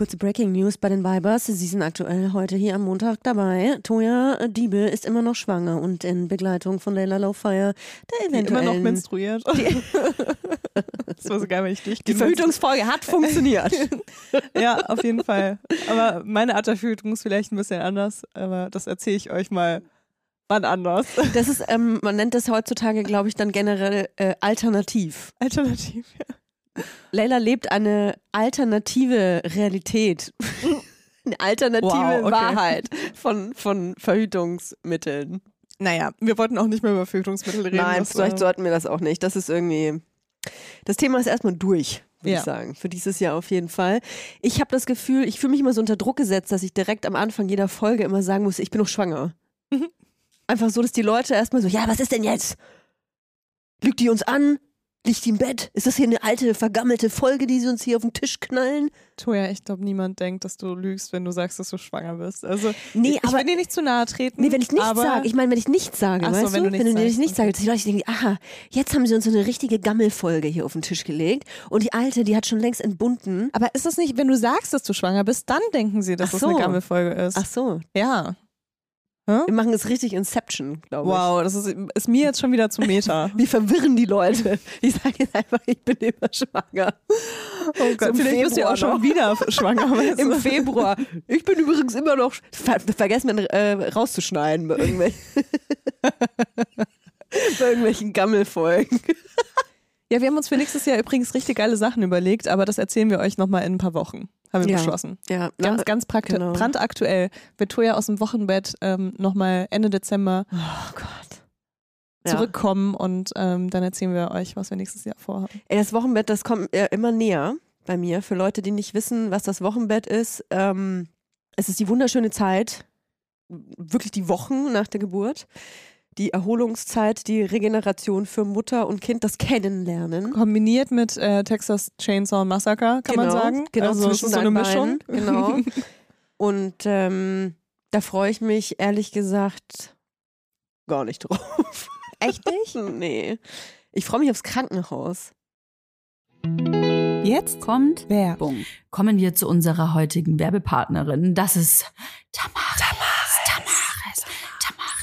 kurze Breaking News bei den Vibers. Sie sind aktuell heute hier am Montag dabei. Toya Diebe ist immer noch schwanger und in Begleitung von Leila Lowfire, der eventuell immer noch menstruiert. das war so geil, wenn ich dich Die Verhütungsfolge hat funktioniert. ja, auf jeden Fall. Aber meine Art der Verhütung ist vielleicht ein bisschen anders, aber das erzähle ich euch mal wann anders. Das ist, ähm, man nennt das heutzutage, glaube ich, dann generell äh, alternativ. Alternativ, ja. Leila lebt eine alternative Realität. eine alternative Wow, okay. Wahrheit von, von Verhütungsmitteln. Naja, wir wollten auch nicht mehr über Verhütungsmittel reden. Nein, vielleicht äh, sollten wir das auch nicht. Das ist irgendwie. Das Thema ist erstmal durch, würde Ja. ich sagen. Für dieses Jahr auf jeden Fall. Ich habe das Gefühl, ich fühle mich immer so unter Druck gesetzt, dass ich direkt am Anfang jeder Folge immer sagen muss, ich bin noch schwanger. Mhm. Einfach so, dass die Leute erstmal so, ja, was ist denn jetzt? Lügt die uns an? Liegt die im Bett? Ist das hier eine alte, vergammelte Folge, die sie uns hier auf den Tisch knallen? Toja, ich glaube, niemand denkt, dass du lügst, wenn du sagst, dass du schwanger bist. Also, Nee, ich aber- will dir nicht zu nahe treten. Nee, wenn ich nichts sage, ich meine, wenn ich nichts sage, so, weißt wenn du, du wenn du nichts nämlich sagst, dass die Leute denken, aha, jetzt haben sie uns so eine richtige Gammelfolge hier auf den Tisch gelegt und die alte, die hat schon längst entbunden. Aber ist das nicht, wenn du sagst, dass du schwanger bist, dann denken sie, dass Ach das so. eine Gammelfolge ist. Ach so, ja. Wir machen es richtig Inception, glaube ich. Wow, das ist, ist mir jetzt schon wieder zu Meta. Wir verwirren die Leute. Ich sage jetzt einfach, ich bin immer schwanger. Oh Gott, im vielleicht bist du ja Februar auch schon wieder schwanger. Weißt Im? Februar. Ich bin übrigens immer noch. Ver vergessen wir äh, rauszuschneiden bei irgendwelchen, bei irgendwelchen Gammelfolgen. Ja, wir haben uns für nächstes Jahr übrigens richtig geile Sachen überlegt, aber das erzählen wir euch nochmal in ein paar Wochen. Haben wir Ja. beschlossen. Ja, Ganz, ganz praktisch, genau. brandaktuell wird Toja aus dem Wochenbett ähm, nochmal Ende Dezember Oh Gott. Ja. zurückkommen und ähm, dann erzählen wir euch, was wir nächstes Jahr vorhaben. Ey, das Wochenbett, das kommt äh, immer näher bei mir. Für Leute, die nicht wissen, was das Wochenbett ist, ähm, es ist die wunderschöne Zeit, wirklich die Wochen nach der Geburt, die Erholungszeit, die Regeneration für Mutter und Kind, das Kennenlernen. Kombiniert mit äh, Texas Chainsaw Massacre, kann man Genau, sagen. Genau, also zwischen ist so eine Mischung. Beinen, Genau. Und ähm, da freue ich mich ehrlich gesagt gar nicht drauf. Echt nicht? nee. Ich freue mich aufs Krankenhaus. Jetzt Kommt Werbung. Kommen wir zu unserer heutigen Werbepartnerin. Das ist Tamaris. Tamaris. Tamaris. Tamaris.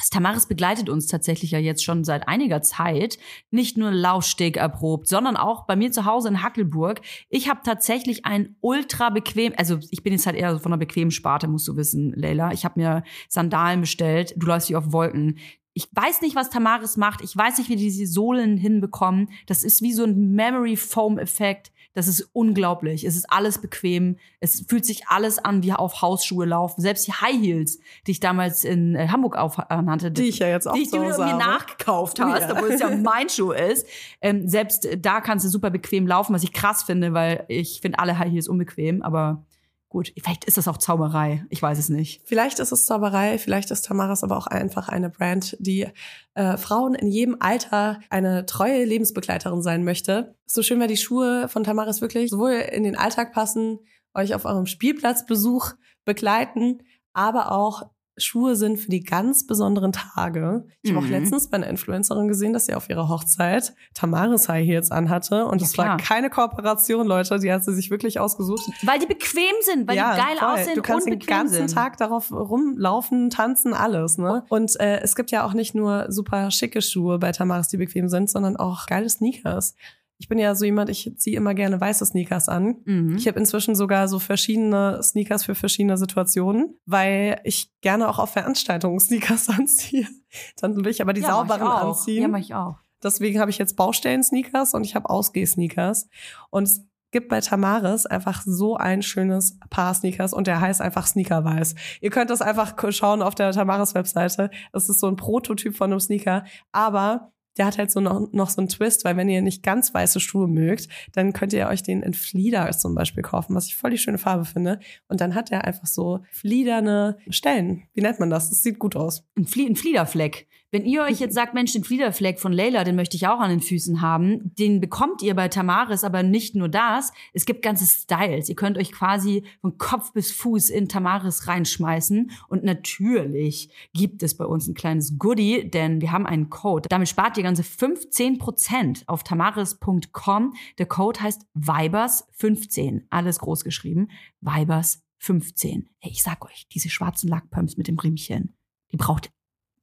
Tamaris begleitet uns tatsächlich ja jetzt schon seit einiger Zeit. Nicht nur Laufsteg erprobt, sondern auch bei mir zu Hause in Hackelburg. Ich habe tatsächlich ein ultra bequem, also ich bin jetzt halt eher von einer bequemen Sparte, musst du wissen, Leila. Ich habe mir Sandalen bestellt. Du läufst wie auf Wolken. Ich weiß nicht, was Tamaris macht. Ich weiß nicht, wie die diese Sohlen hinbekommen. Das ist wie so ein Memory Foam Effekt. Das ist unglaublich. Es ist alles bequem. Es fühlt sich alles an wie auf Hausschuhe laufen. Selbst die High Heels, die ich damals in äh, Hamburg aufnannte, Die ich ja jetzt auch die zu dir Hause mir habe. nachgekauft hast, Ja. obwohl es ja mein Schuh ist. Ähm, selbst da kannst du super bequem laufen, was ich krass finde, weil ich finde alle High Heels unbequem. Aber gut, vielleicht ist das auch Zauberei. Ich weiß es nicht. Vielleicht ist es Zauberei, vielleicht ist Tamaris aber auch einfach eine Brand, die äh, Frauen in jedem Alter eine treue Lebensbegleiterin sein möchte. So schön, weil die Schuhe von Tamaris wirklich sowohl in den Alltag passen, euch auf eurem Spielplatzbesuch begleiten, aber auch Schuhe sind für die ganz besonderen Tage. Ich habe auch Mhm. letztens bei einer Influencerin gesehen, dass sie auf ihrer Hochzeit Tamaris High Heels anhatte. Und Ja, das war keine Kooperation, Leute. Die hat sie sich wirklich ausgesucht. Weil die bequem sind, weil die geil voll. aussehen Du kannst und den ganzen sind. Tag darauf rumlaufen, tanzen, alles. Ne? Und äh, es gibt ja auch nicht nur super schicke Schuhe bei Tamaris, die bequem sind, sondern auch geile Sneakers. Ich bin ja so jemand, ich ziehe immer gerne weiße Sneakers an. Mhm. Ich habe inzwischen sogar so verschiedene Sneakers für verschiedene Situationen, weil ich gerne auch auf Veranstaltungen Sneakers anziehe. Dann will ich aber die Ja, sauberen anziehen. Ja, mach ich auch. Deswegen habe ich jetzt Baustellen-Sneakers und ich habe Ausgeh-Sneakers. Und es gibt bei Tamaris einfach so ein schönes Paar Sneakers und der heißt einfach Sneakerweiß. Ihr könnt das einfach schauen auf der Tamaris-Webseite. Es ist so ein Prototyp von einem Sneaker, aber der hat halt so noch, noch so einen Twist, weil wenn ihr nicht ganz weiße Schuhe mögt, dann könnt ihr euch den in Flieder zum Beispiel kaufen, was ich voll die schöne Farbe finde. Und dann hat er einfach so fliederne Stellen. Wie nennt man das? Das sieht gut aus. Ein, Flie ein Fliederfleck. Wenn ihr euch jetzt sagt, Mensch, den Fliederfleck von Leila, den möchte ich auch an den Füßen haben, den bekommt ihr bei Tamaris, aber nicht nur das. Es gibt ganze Styles. Ihr könnt euch quasi von Kopf bis Fuß in Tamaris reinschmeißen. Und natürlich gibt es bei uns ein kleines Goodie, denn wir haben einen Code. Damit spart ihr ganze 15% auf tamaris.com. Der Code heißt Vibers15. Alles groß geschrieben. Vibers15. Hey, ich sag euch, diese schwarzen Lackpumps mit dem Riemchen, die braucht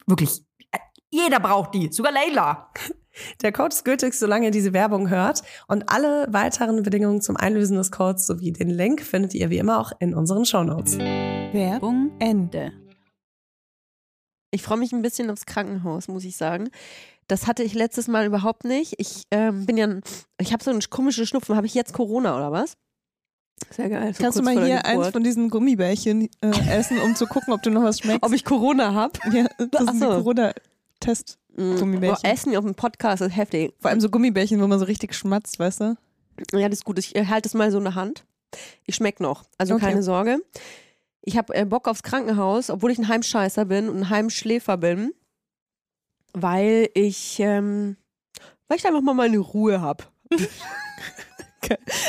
wirklich, äh, jeder braucht die, sogar Leila. Der Code ist gültig, solange ihr diese Werbung hört. Und alle weiteren Bedingungen zum Einlösen des Codes sowie den Link findet ihr wie immer auch in unseren Shownotes. Werbung Ende. Ich freue mich ein bisschen aufs Krankenhaus, muss ich sagen. Das hatte ich letztes Mal überhaupt nicht. Ich ähm, bin ja, ich habe so einen komischen Schnupfen. Habe ich jetzt Corona oder was? Sehr geil. so Kannst du mal hier eins von diesen Gummibärchen äh, essen, um zu gucken, ob du noch was schmeckst? Ob ich Corona habe? ja, das sind so. Corona-Test. Gummibärchen. Oh, Essen auf dem Podcast ist heftig. Vor allem so Gummibärchen, wo man so richtig schmatzt, weißt du? Ja, das ist gut. Ich äh, halte es mal so in der Hand. Ich schmeck noch. Also Okay. keine Sorge. Ich habe äh, Bock aufs Krankenhaus, obwohl ich ein Heimscheißer bin und ein Heimschläfer bin, weil ich, ähm, weil ich einfach mal meine Ruhe habe.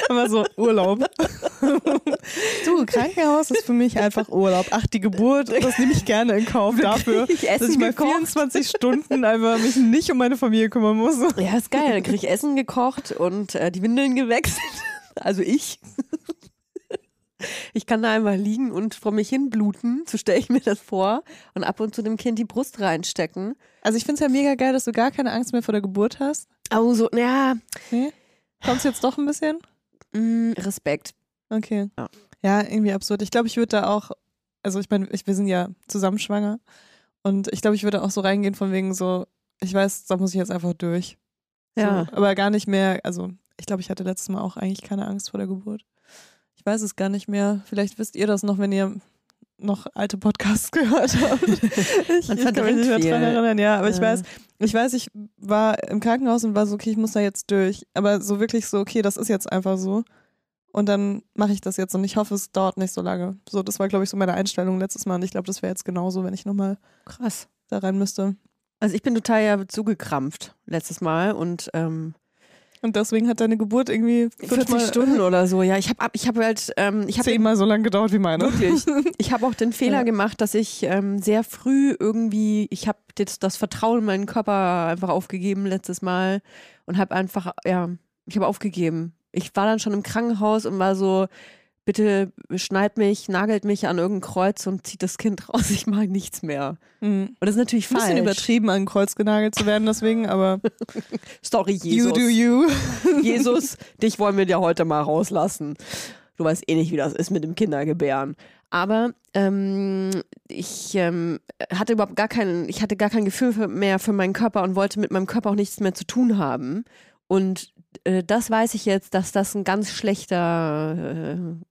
Immer so Urlaub. du, Krankenhaus ist für mich einfach Urlaub. Ach, die Geburt, das nehme ich gerne in Kauf dafür, Ich dass ich mal gekocht. 24 Stunden einfach mich nicht um meine Familie kümmern muss. Ja, ist geil. Dann kriege ich Essen gekocht und äh, die Windeln gewechselt. Also ich. Ich kann da einfach liegen und vor mich hin bluten, so stelle ich mir das vor, und ab und zu dem Kind die Brust reinstecken. Also ich finde es ja mega geil, dass du gar keine Angst mehr vor der Geburt hast. Oh, so, ja, Nee? Kommst du jetzt doch ein bisschen? mh, Respekt. Okay. Ja. Ja, irgendwie absurd. Ich glaube, ich würde da auch, also ich meine, wir sind ja zusammen schwanger und ich glaube, ich würde auch so reingehen von wegen so, ich weiß, da muss ich jetzt einfach durch. Ja. So, aber gar nicht mehr, also ich glaube, ich hatte letztes Mal auch eigentlich keine Angst vor der Geburt. Ich weiß es gar nicht mehr. Vielleicht wisst ihr das noch, wenn ihr noch alte Podcasts gehört habt. ich, Man ich kann mich nicht mehr dran erinnern, ja, aber ich Ja. weiß, ich weiß, ich war im Krankenhaus und war so, okay, ich muss da jetzt durch. Aber so wirklich so, okay, das ist jetzt einfach so. Und dann mache ich das jetzt und ich hoffe, es dauert nicht so lange. So, das war, glaube ich, so meine Einstellung letztes Mal. Und ich glaube, das wäre jetzt genauso, wenn ich nochmal Krass. da rein müsste. Also ich bin total ja zugekrampft letztes Mal und ähm, Und deswegen hat deine Geburt irgendwie 40 fünfmal- Stunden oder so. Ja, ich habe ich habe halt, ähm, ich habe zehnmal so lange gedauert wie meine. Wirklich. Ich habe auch den Fehler Ja. gemacht, dass ich ähm, sehr früh irgendwie, ich habe das, das Vertrauen in meinen Körper einfach aufgegeben letztes Mal und habe einfach, ja, ich habe aufgegeben. Ich war dann schon im Krankenhaus und war so, bitte schneid mich, nagelt mich an irgendein Kreuz und zieht das Kind raus. Ich mache nichts mehr. Mhm. Und das ist natürlich Ein bisschen falsch. übertrieben, an ein Kreuz genagelt zu werden, deswegen, aber you Jesus. do you. Jesus, dich wollen wir dir heute mal rauslassen. Du weißt eh nicht, wie das ist mit dem Kindergebären. Aber ähm, ich ähm, hatte überhaupt gar keinen, ich hatte gar kein Gefühl für, mehr für meinen Körper und wollte mit meinem Körper auch nichts mehr zu tun haben. Und äh, das weiß ich jetzt, dass das ein ganz schlechter, äh,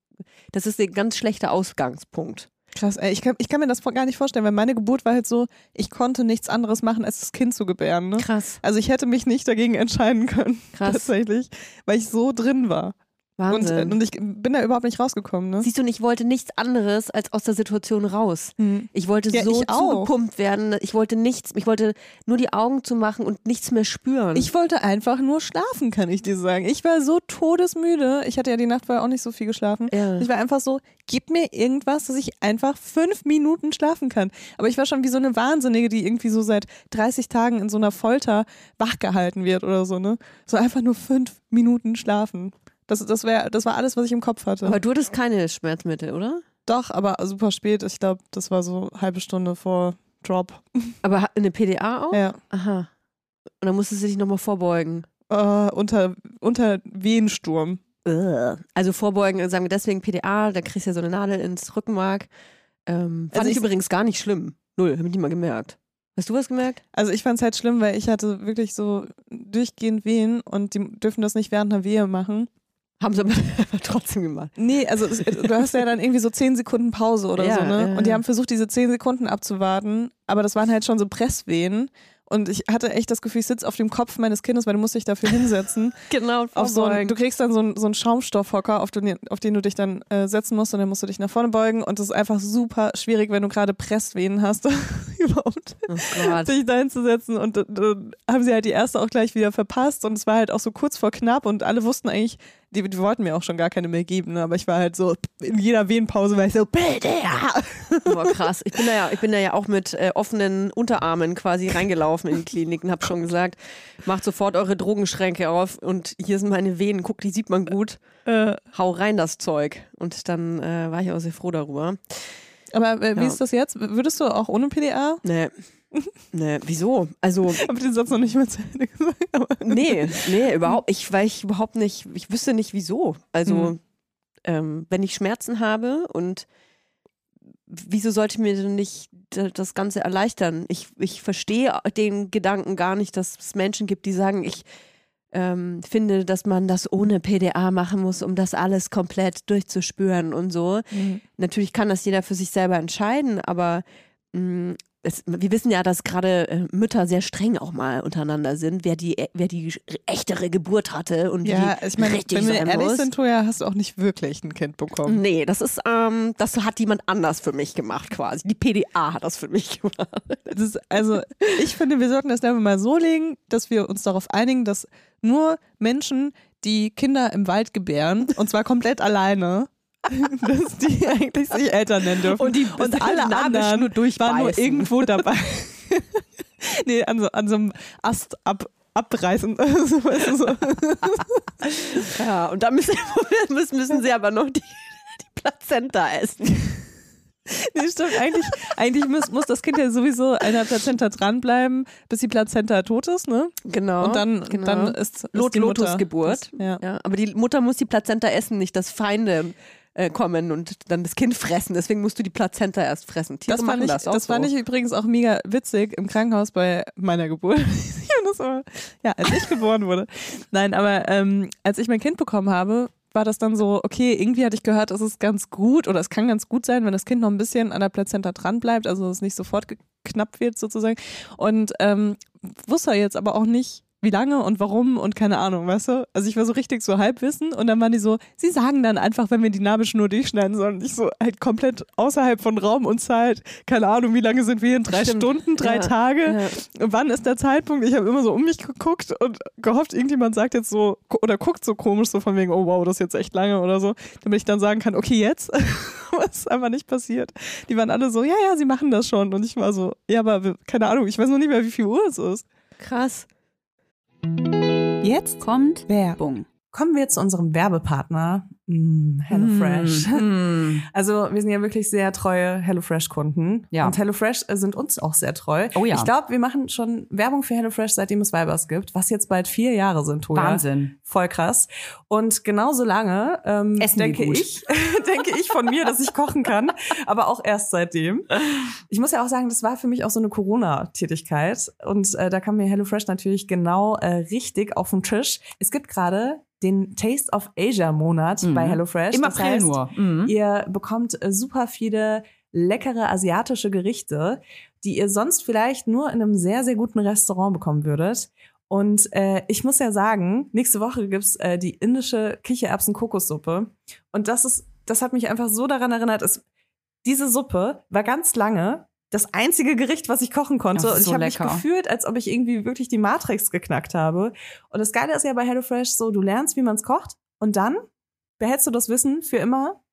das ist ein ganz schlechter Ausgangspunkt. Krass, ey, ich kann, ich kann mir das gar nicht vorstellen, weil meine Geburt war halt so, ich konnte nichts anderes machen, als das Kind zu gebären. Ne? Krass, Also ich hätte mich nicht dagegen entscheiden können, krass, tatsächlich, weil ich so drin war. Und, Wahnsinn. und ich bin da überhaupt nicht rausgekommen. Ne? Siehst du, und ich wollte nichts anderes als aus der Situation raus. Hm. Ich wollte Ja, so ich zugepumpt werden. Ich wollte nichts, ich wollte nur die Augen zu machen und nichts mehr spüren. Ich wollte einfach nur schlafen, kann ich dir sagen. Ich war so todesmüde. Ich hatte ja die Nacht vorher auch nicht so viel geschlafen. ja. Ich war einfach so, gib mir irgendwas, dass ich einfach fünf Minuten schlafen kann. Aber ich war schon wie so eine Wahnsinnige, die irgendwie so seit 30 Tagen in so einer Folter wachgehalten wird oder so, ne? So einfach nur fünf Minuten schlafen. Das, das, wär, das war alles, was ich im Kopf hatte. Aber du hattest keine Schmerzmittel, oder? Doch, aber super spät. Ich glaube, das war so halbe Stunde vor Drop. Aber eine PDA auch? Ja. Aha. Und dann musstest du dich nochmal vorbeugen. Äh, unter, unter Wehensturm. Also vorbeugen, sagen wir deswegen PDA, da kriegst du ja so eine Nadel ins Rückenmark. Ähm, fand Also ich ich- übrigens gar nicht schlimm. Null, hab ich nicht mal gemerkt. Hast du was gemerkt? Also ich fand es halt schlimm, weil ich hatte wirklich so durchgehend Wehen und die dürfen das nicht während einer Wehe machen. Haben sie aber trotzdem gemacht. Nee, also es, du hast ja dann irgendwie so zehn Sekunden Pause oder Ja, so, ne? Und die haben versucht, diese zehn Sekunden abzuwarten, aber das waren halt schon so Presswehen. und ich hatte echt das Gefühl, ich sitze auf dem Kopf meines Kindes, weil du musst dich dafür hinsetzen. Genau, auf so einen, du kriegst dann so einen, so einen Schaumstoffhocker, auf den, auf den du dich dann äh, setzen musst und dann musst du dich nach vorne beugen und das ist einfach super schwierig, wenn du gerade Pressvenen hast, überhaupt oh sich da hinzusetzen und äh, haben sie halt die erste auch gleich wieder verpasst und es war halt auch so kurz vor knapp und alle wussten eigentlich, die, die wollten mir auch schon gar keine mehr geben, ne? aber ich war halt so, in jeder Wehenpause war ich so, bitte. Boah, krass. Ich bin da ja, ich bin da ja auch mit äh, offenen Unterarmen quasi reingelaufen in die Klinik und habe schon gesagt, macht sofort eure Drogenschränke auf und hier sind meine Venen, guck, die sieht man gut. Äh, Hau rein das Zeug. Und dann äh, war ich auch sehr froh darüber. aber äh, wie Ja. ist das jetzt? Würdest du auch ohne PDA? Nee. Nee, wieso? Also, Ich habe den Satz noch nicht mal zu Ende gesagt. Aber nee, nee, überhaupt, ich, weil ich überhaupt nicht, ich wüsste nicht wieso. Also, Mhm. ähm, wenn ich Schmerzen habe und wieso sollte mir denn nicht das Ganze erleichtern? Ich, ich verstehe den Gedanken gar nicht, dass es Menschen gibt, die sagen, ich ähm, finde, dass man das ohne PDA machen muss, um das alles komplett durchzuspüren und so. Natürlich kann das jeder für sich selber entscheiden, aber mh, es, wir wissen ja, dass gerade äh, Mütter sehr streng auch mal untereinander sind, wer die, wer die echtere Geburt hatte und Ja, wie ich meine, richtig wenn wir sein ehrlich muss. sind, Toja, hast du auch nicht wirklich ein Kind bekommen. Nee, das ist, ähm, das hat jemand anders für mich gemacht quasi. Die PDA hat das für mich gemacht. Ist, also, ich finde, wir sollten das einfach mal so legen, dass wir uns darauf einigen, dass nur Menschen, die Kinder im Wald gebären, und zwar komplett alleine, dass die eigentlich sich Eltern nennen dürfen. Und die und alle anderen waren nur irgendwo dabei. nee, an so, an so einem Ast ab, abreißen. so, weißt du, so. Ja, und da müssen, müssen, müssen sie aber noch die, die Plazenta essen. Nee, stimmt. Eigentlich, eigentlich muss, muss das Kind ja sowieso an der Plazenta dranbleiben, bis die Plazenta tot ist, ne? Genau. Und dann, genau. dann ist, ist Lot die Mutter. Lotusgeburt. Das, ja. Ja, aber die Mutter muss die Plazenta essen, nicht dass Feinde äh, kommen und dann das Kind fressen. Deswegen musst du die Plazenta erst fressen. Tiere Das fand, ich, das das fand so. ich übrigens auch mega witzig im Krankenhaus bei meiner Geburt. fand ja, als ich geboren wurde. Nein, aber ähm, als ich mein Kind bekommen habe, war das dann so, okay, irgendwie hatte ich gehört, es ist ganz gut oder es kann ganz gut sein, wenn das Kind noch ein bisschen an der Plazenta dran bleibt, also es nicht sofort geknappt wird sozusagen. Und ähm, wusste jetzt aber auch nicht, wie lange und warum und keine Ahnung, weißt du? Also ich war so richtig so Halbwissen und dann waren die so, sie sagen dann einfach, wenn wir die Nabelschnur durchschneiden sollen. Ich so halt komplett außerhalb von Raum und Zeit. Keine Ahnung, wie lange sind wir hier? Drei Stimmt. Stunden, drei Ja. Tage? Ja. Wann ist der Zeitpunkt? Ich habe immer so um mich geguckt und gehofft, irgendjemand sagt jetzt so oder guckt so komisch, so von wegen, oh wow, das ist jetzt echt lange oder so, damit ich dann sagen kann, okay, jetzt. Was ist einfach nicht passiert. Die waren alle so, ja, ja, sie machen das schon. Und ich war so, ja, aber keine Ahnung, ich weiß noch nicht mehr, wie viel Uhr es ist. Krass. Jetzt kommt Werbung. Kommen wir zu unserem Werbepartner, mm, HelloFresh. Mm. Also wir sind ja wirklich sehr treue HelloFresh-Kunden. Ja. Und HelloFresh sind uns auch sehr treu. Oh ja. Ich glaube, wir machen schon Werbung für HelloFresh, seitdem es Vibers gibt, was jetzt bald vier Jahre sind, Toja. Wahnsinn. Voll krass. Und genauso lange ähm, Essen denke ich, denke ich von mir, dass ich kochen kann, aber auch erst seitdem. Ich muss ja auch sagen, das war für mich auch so eine Corona-Tätigkeit und äh, da kam mir HelloFresh natürlich genau äh, richtig auf den Tisch. Es gibt gerade den Taste of Asia Monat Mhm. bei HelloFresh. Im Das April heißt, nur. Mhm. Ihr bekommt äh, super viele leckere asiatische Gerichte, die ihr sonst vielleicht nur in einem sehr, sehr guten Restaurant bekommen würdet. Und äh, ich muss ja sagen, nächste Woche gibt's äh, die indische Kichererbsen-Kokossuppe. Und das ist, das hat mich einfach so daran erinnert, es, diese Suppe war ganz lange das einzige Gericht, was ich kochen konnte. Und ich so habe mich gefühlt, als ob ich irgendwie wirklich die Matrix geknackt habe. Und das Geile ist ja bei HelloFresh so, du lernst, wie man es kocht und dann behältst du das Wissen für immer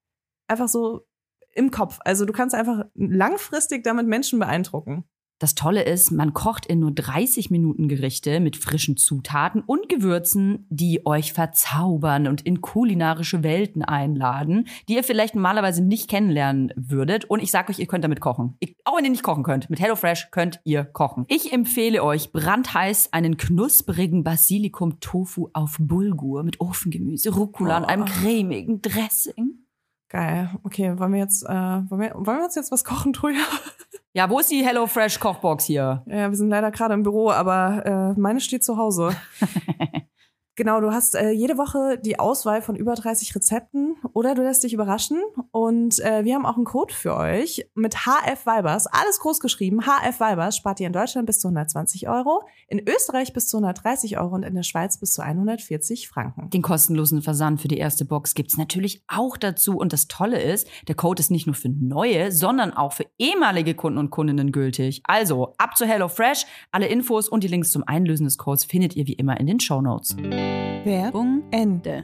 einfach so im Kopf. Also du kannst einfach langfristig damit Menschen beeindrucken. Das Tolle ist, man kocht in nur 30 Minuten Gerichte mit frischen Zutaten und Gewürzen, die euch verzaubern und in kulinarische Welten einladen, die ihr vielleicht normalerweise nicht kennenlernen würdet. Und ich sage euch, ihr könnt damit kochen. Ich, auch wenn ihr nicht kochen könnt, mit HelloFresh könnt ihr kochen. Ich empfehle euch brandheiß einen knusprigen Basilikum-Tofu auf Bulgur mit Ofengemüse, Rucola und einem Oh. cremigen Dressing. Geil. Okay, wollen wir jetzt, äh, wollen, wir, wollen wir uns jetzt was kochen, Truja? Ja, wo ist die HelloFresh Kochbox hier? Ja, wir sind leider gerade im Büro, aber äh, meine steht zu Hause. Genau, du hast äh, jede Woche die Auswahl von über 30 Rezepten oder du lässt dich überraschen. Und äh, wir haben auch einen Code für euch mit HF Vibers, alles groß geschrieben. HF Vibers spart ihr in Deutschland bis zu 120 Euro, in Österreich bis zu 130 Euro und in der Schweiz bis zu 140 Franken. Den kostenlosen Versand für die erste Box gibt's natürlich auch dazu. Und das Tolle ist, der Code ist nicht nur für neue, sondern auch für ehemalige Kunden und Kundinnen gültig. Also ab zu HelloFresh. Alle Infos und die Links zum Einlösen des Codes findet ihr wie immer in den Show Notes. Werbung Ende.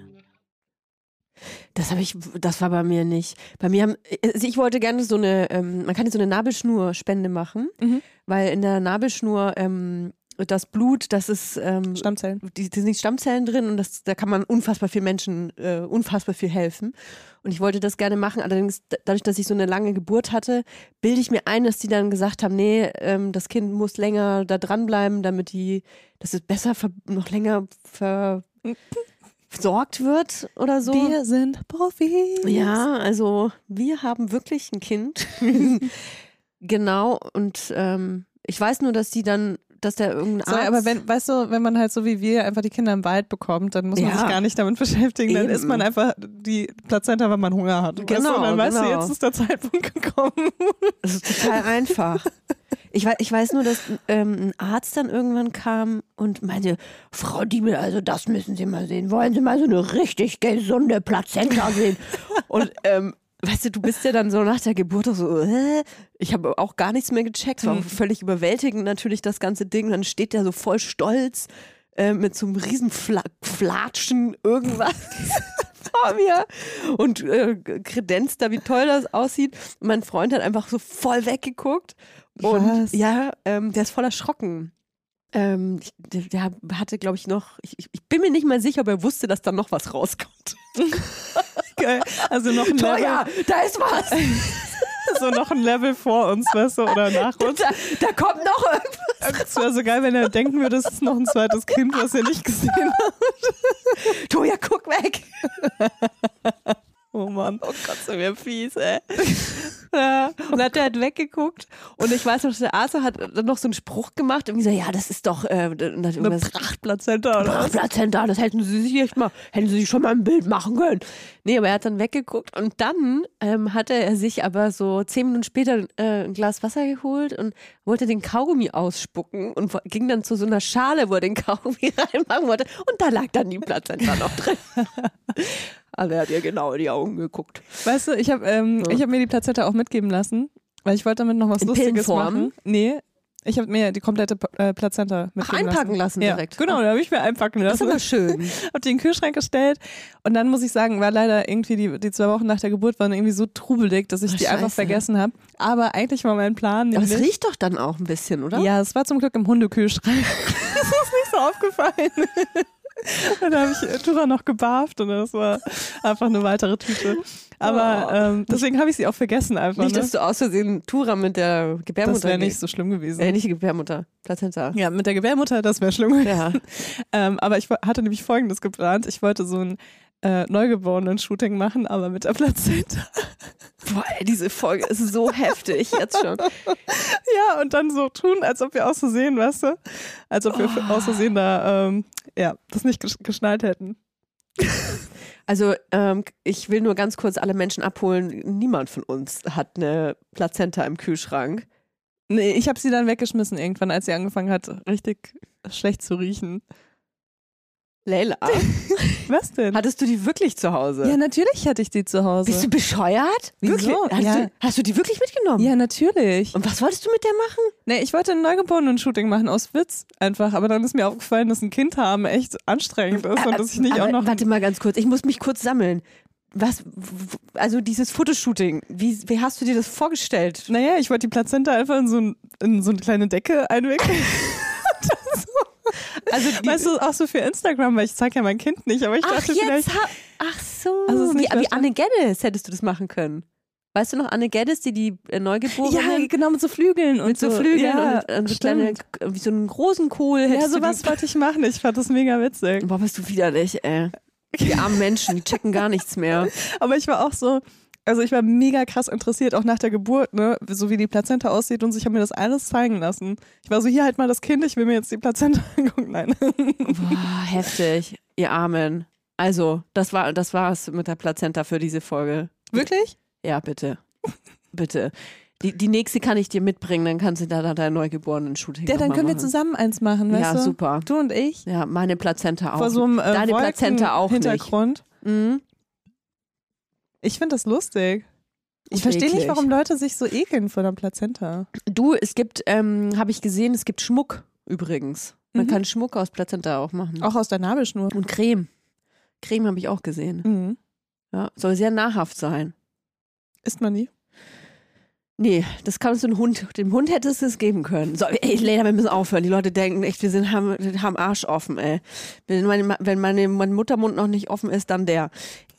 Das habe ich, das war bei mir nicht. Bei mir haben, also ich wollte gerne so eine, ähm, man kann ja so eine Nabelschnurspende machen, Mhm. weil in der Nabelschnur ähm, das Blut, das ist ähm, Stammzellen. die, die sind Stammzellen drin und das, da kann man unfassbar viel Menschen äh, unfassbar viel helfen. Und ich wollte das gerne machen, allerdings da- dadurch, dass ich so eine lange Geburt hatte, bilde ich mir ein, dass die dann gesagt haben, nee, ähm, das Kind muss länger da dranbleiben, damit die, dass es besser ver noch länger ver versorgt wird oder so. Wir sind Profis. Ja, also wir haben wirklich ein Kind. genau, und ähm, ich weiß nur, dass die dann, dass der irgendein Arzt... aber wenn, weißt du, wenn man halt so wie wir einfach die Kinder im Wald bekommt, dann muss man Ja. sich gar nicht damit beschäftigen. Dann Eben. isst man einfach die Plazenta, wenn man Hunger hat. weißt du? Genau, Und dann weißt du, genau. jetzt ist der Zeitpunkt gekommen. Das ist total einfach. Ich weiß, ich weiß nur, dass ähm, ein Arzt dann irgendwann kam und meinte, Frau Diebel, also das müssen Sie mal sehen. Wollen Sie mal so eine richtig gesunde Plazenta sehen? Und ähm, weißt du, du bist ja dann so nach der Geburt auch so, äh? ich habe auch gar nichts mehr gecheckt. War auch völlig überwältigend natürlich das ganze Ding. Dann steht der so voll stolz äh, mit so einem riesen Fla Flatschen irgendwas vor mir und äh, kredenzt da, wie toll das aussieht. Und mein Freund hat einfach so voll weggeguckt. Und Was? ja, ähm, der ist voll erschrocken. Ähm, ich- der, hatte, glaube ich, noch, ich, ich- bin mir nicht mal sicher, ob er wusste, dass da noch was rauskommt. Geil. Also noch ein, Level, ja, da ist was. so noch ein Level vor uns, weißt du, oder nach uns. Da, da kommt noch irgendwas. Es wäre so geil, wenn er denken würde, es ist noch ein zweites Kind, was er nicht gesehen hat. Toja, guck weg. Oh Mann. Oh Gott, so mir fies, ey. ja, und hat der halt weggeguckt. Und ich weiß noch, der Arzt hat dann noch so einen Spruch gemacht. Irgendwie so, ja, das ist doch äh, Eine Prachtplazenta oder? Prachtplazenta, das hätten sie sich echt mal, hätten sie sich schon mal ein Bild machen können. Nee, aber er hat dann weggeguckt und dann ähm, hatte er sich aber so zehn Minuten später äh, ein Glas Wasser geholt und wollte den Kaugummi ausspucken und ging dann zu so einer Schale, wo er den Kaugummi reinmachen wollte und da lag dann die Plazenta noch drin. Also er hat ihr genau in die Augen geguckt. Weißt du, ich habe ähm, Ja. ich hab mir die Plazenta auch mitgeben lassen, weil ich wollte damit noch was In Lustiges Pillenform? machen. Nee, ich habe mir die komplette äh, Plazenta Ach, mitgeben einpacken lassen. lassen ja, direkt. Genau, da habe ich mir einpacken Das ist lassen. aber schön. Hab die in den Kühlschrank gestellt und dann muss ich sagen, war leider irgendwie die, die zwei Wochen nach der Geburt waren irgendwie so trubelig, dass ich Ach, die einfach scheiße. vergessen habe. Aber eigentlich war mein Plan Aber es nämlich. riecht doch dann auch ein bisschen, oder? Ja, es war zum Glück im Hundekühlschrank. das ist nicht so aufgefallen. Und da habe ich äh, Tura noch gebarft und das war einfach eine weitere Tüte. Aber Oh. ähm, deswegen habe ich sie auch vergessen einfach. Nicht, ne? dass du aus Versehen Tura mit der Gebärmutter Das wäre nicht so schlimm gewesen. Äh, nicht die Gebärmutter, Plazenta. Ja, mit der Gebärmutter, das wäre schlimm. Ja. Ähm, aber ich hatte nämlich Folgendes geplant. Ich wollte so ein äh, Neugeborenen-Shooting machen, aber mit der Plazenta. Boah, ey, diese Folge ist so heftig jetzt schon. Ja, und dann so tun, als ob wir aus Versehen, weißt du? Als ob wir Oh. aus Versehen da, ähm, ja, das nicht gesch- geschnallt hätten. Also ähm, ich will nur ganz kurz alle Menschen abholen. Niemand von uns hat eine Plazenta im Kühlschrank. Nee, ich habe sie dann weggeschmissen irgendwann, als sie angefangen hat, richtig schlecht zu riechen. Leila, Was denn? hattest du die wirklich zu Hause? ja, natürlich hatte ich die zu Hause. Bist du bescheuert? Wieso? Hast, Ja. du, hast du die wirklich mitgenommen? ja, natürlich. Und was wolltest du mit der machen? Nee, ich wollte ein Neugeborenen-Shooting machen aus Witz einfach, aber dann ist mir aufgefallen, dass ein Kind haben echt anstrengend ist und dass ich nicht auch noch. Warte mal ganz kurz, ich muss mich kurz sammeln. Was, also dieses Fotoshooting, wie, wie hast du dir das vorgestellt? Naja, ich wollte die Plazenta einfach in so, ein, in so eine kleine Decke einwickeln. Also die, weißt du, auch so für Instagram, weil ich zeige ja mein Kind nicht, aber ich ach, dachte jetzt vielleicht. ha ach so, Also wie, wie. Anne Geddes hättest du das machen können. Weißt du noch, Anne Geddes, die die äh, Neugeborenen Ja, genau, mit so Flügeln und mit so Flügeln ja, und, und so kleine, stimmt. wie so einen großen Kohl Ja, sowas wollte ich machen. Ich fand das mega witzig. Boah, bist du widerlich, ey. Die armen Menschen, die checken gar nichts mehr. Aber ich war auch so, also ich war mega krass interessiert, auch nach der Geburt, ne, so wie die Plazenta aussieht und so, ich habe mir das alles zeigen lassen. Ich war so, hier halt mal das Kind, ich will mir jetzt die Plazenta angucken. Nein. Boah, heftig. ihr Armen. Also, das war das war's mit der Plazenta für diese Folge. Wirklich? Ja, bitte. bitte. Die, die nächste kann ich dir mitbringen, dann kannst du da, da dein Neugeborenen-Shooting Ja, dann können wir machen. zusammen eins machen, weißt Ja, du? super. Du und ich. Ja, meine Plazenta auch. Vor so einem äh, Deine Plazenta auch nicht. Hintergrund. Mhm. Ich finde das lustig. Ich verstehe nicht, warum Leute sich so ekeln vor der Plazenta. Du, es gibt, ähm, habe ich gesehen, es gibt Schmuck übrigens. Man Mhm. kann Schmuck aus Plazenta auch machen. Auch aus der Nabelschnur. Und Creme. Creme habe ich auch gesehen. Mhm. Ja, soll sehr nahrhaft sein. Isst man nie. Nee, das kannst du dem Hund, dem Hund hättest du es geben können. So, ey, Lena, wir müssen aufhören. Die Leute denken echt, wir sind, haben, haben Arsch offen, ey. Wenn, meine, wenn meine, mein Muttermund noch nicht offen ist, dann der.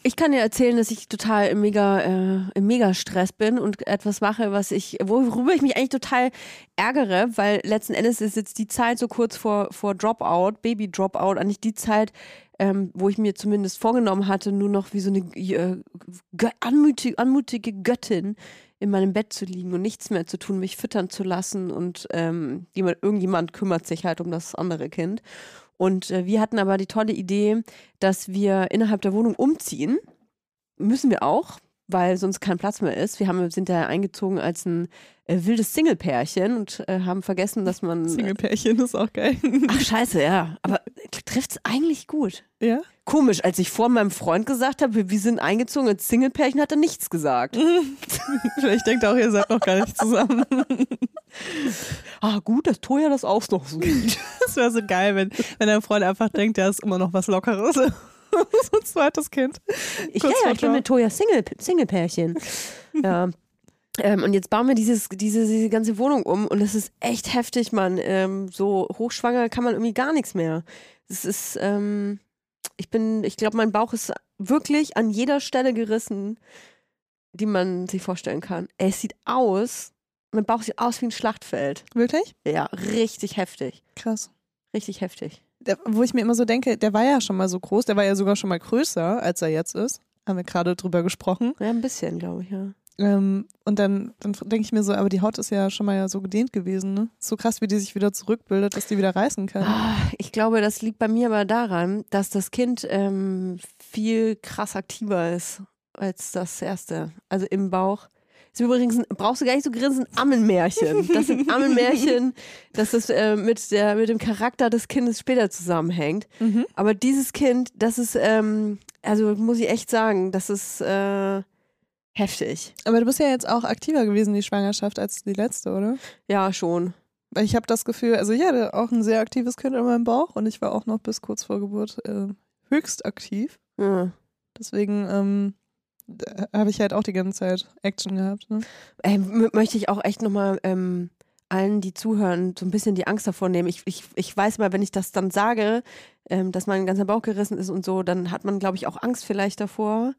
Ich kann dir erzählen, dass ich total im mega, äh, im mega Stress bin und etwas mache, was ich, worüber ich mich eigentlich total ärgere, weil letzten Endes ist jetzt die Zeit so kurz vor, vor Dropout, Baby Dropout, eigentlich die Zeit, ähm, wo ich mir zumindest vorgenommen hatte, nur noch wie so eine äh, anmutige, anmutige Göttin in meinem Bett zu liegen und nichts mehr zu tun, mich füttern zu lassen und ähm, jemand, irgendjemand kümmert sich halt um das andere Kind. Und äh, wir hatten aber die tolle Idee, dass wir innerhalb der Wohnung umziehen. Müssen wir auch, weil sonst kein Platz mehr ist. Wir haben, sind da eingezogen als ein äh, wildes Single-Pärchen und äh, haben vergessen, dass man. Single-Pärchen ist auch geil. Ach, scheiße, ja. Aber trifft's eigentlich gut. ja? Komisch, als ich vor meinem Freund gesagt habe, wir- sind eingezogen als Single-Pärchen, hat er nichts gesagt. Vielleicht denkt er auch, ihr seid noch gar nicht zusammen. Ah, gut, dass Toja das auch noch so sieht. Das wäre so geil, wenn, wenn dein Freund einfach denkt, der ist immer noch was Lockeres. so ein zweites Kind. Ich, ja, ja, ich bin mit Toja Single, Single-Pärchen. ja. Ähm, und jetzt bauen wir dieses, diese, diese ganze Wohnung um und es ist echt heftig, Mann. Ähm, so hochschwanger kann man irgendwie gar nichts mehr. Es ist, ähm, ich bin, ich glaube, mein Bauch ist wirklich an jeder Stelle gerissen, die man sich vorstellen kann. Es sieht aus, mein Bauch sieht aus wie ein Schlachtfeld. Wirklich? Ja, richtig heftig. Krass. Richtig heftig. Der, wo ich mir immer so denke, der war ja schon mal so groß, der war ja sogar schon mal größer, als er jetzt ist. Haben wir gerade drüber gesprochen. Ja, ein bisschen, glaube ich, ja. Ähm, und dann, dann denke ich mir so, aber die Haut ist ja schon mal ja so gedehnt gewesen, ne? So krass, wie die sich wieder zurückbildet, dass die wieder reißen kann. Ah, Ich glaube, das liegt bei mir aber daran, dass das Kind ähm, viel krass aktiver ist als das erste. Also im Bauch. Ist übrigens, brauchst du gar nicht so grinsen, Ammenmärchen. Das sind Ammenmärchen, dass das äh, mit, der, mit dem Charakter des Kindes später zusammenhängt. Mhm. Aber dieses Kind, das ist, ähm, also muss ich echt sagen, das ist äh, heftig. Aber du bist ja jetzt auch aktiver gewesen, die Schwangerschaft, als die letzte, oder? Ja, schon. Weil ich habe das Gefühl, also ich hatte auch ein sehr aktives Kind in meinem Bauch und ich war auch noch bis kurz vor Geburt äh, höchst aktiv. Ja. Deswegen ähm, habe ich halt auch die ganze Zeit Action gehabt. Ne? M- möchte ich auch echt nochmal ähm, allen, die zuhören, so ein bisschen die Angst davor nehmen. Ich, ich, ich weiß mal, wenn ich das dann sage, ähm, dass mein ganzer Bauch gerissen ist und so, dann hat man, glaube ich, auch Angst vielleicht davor.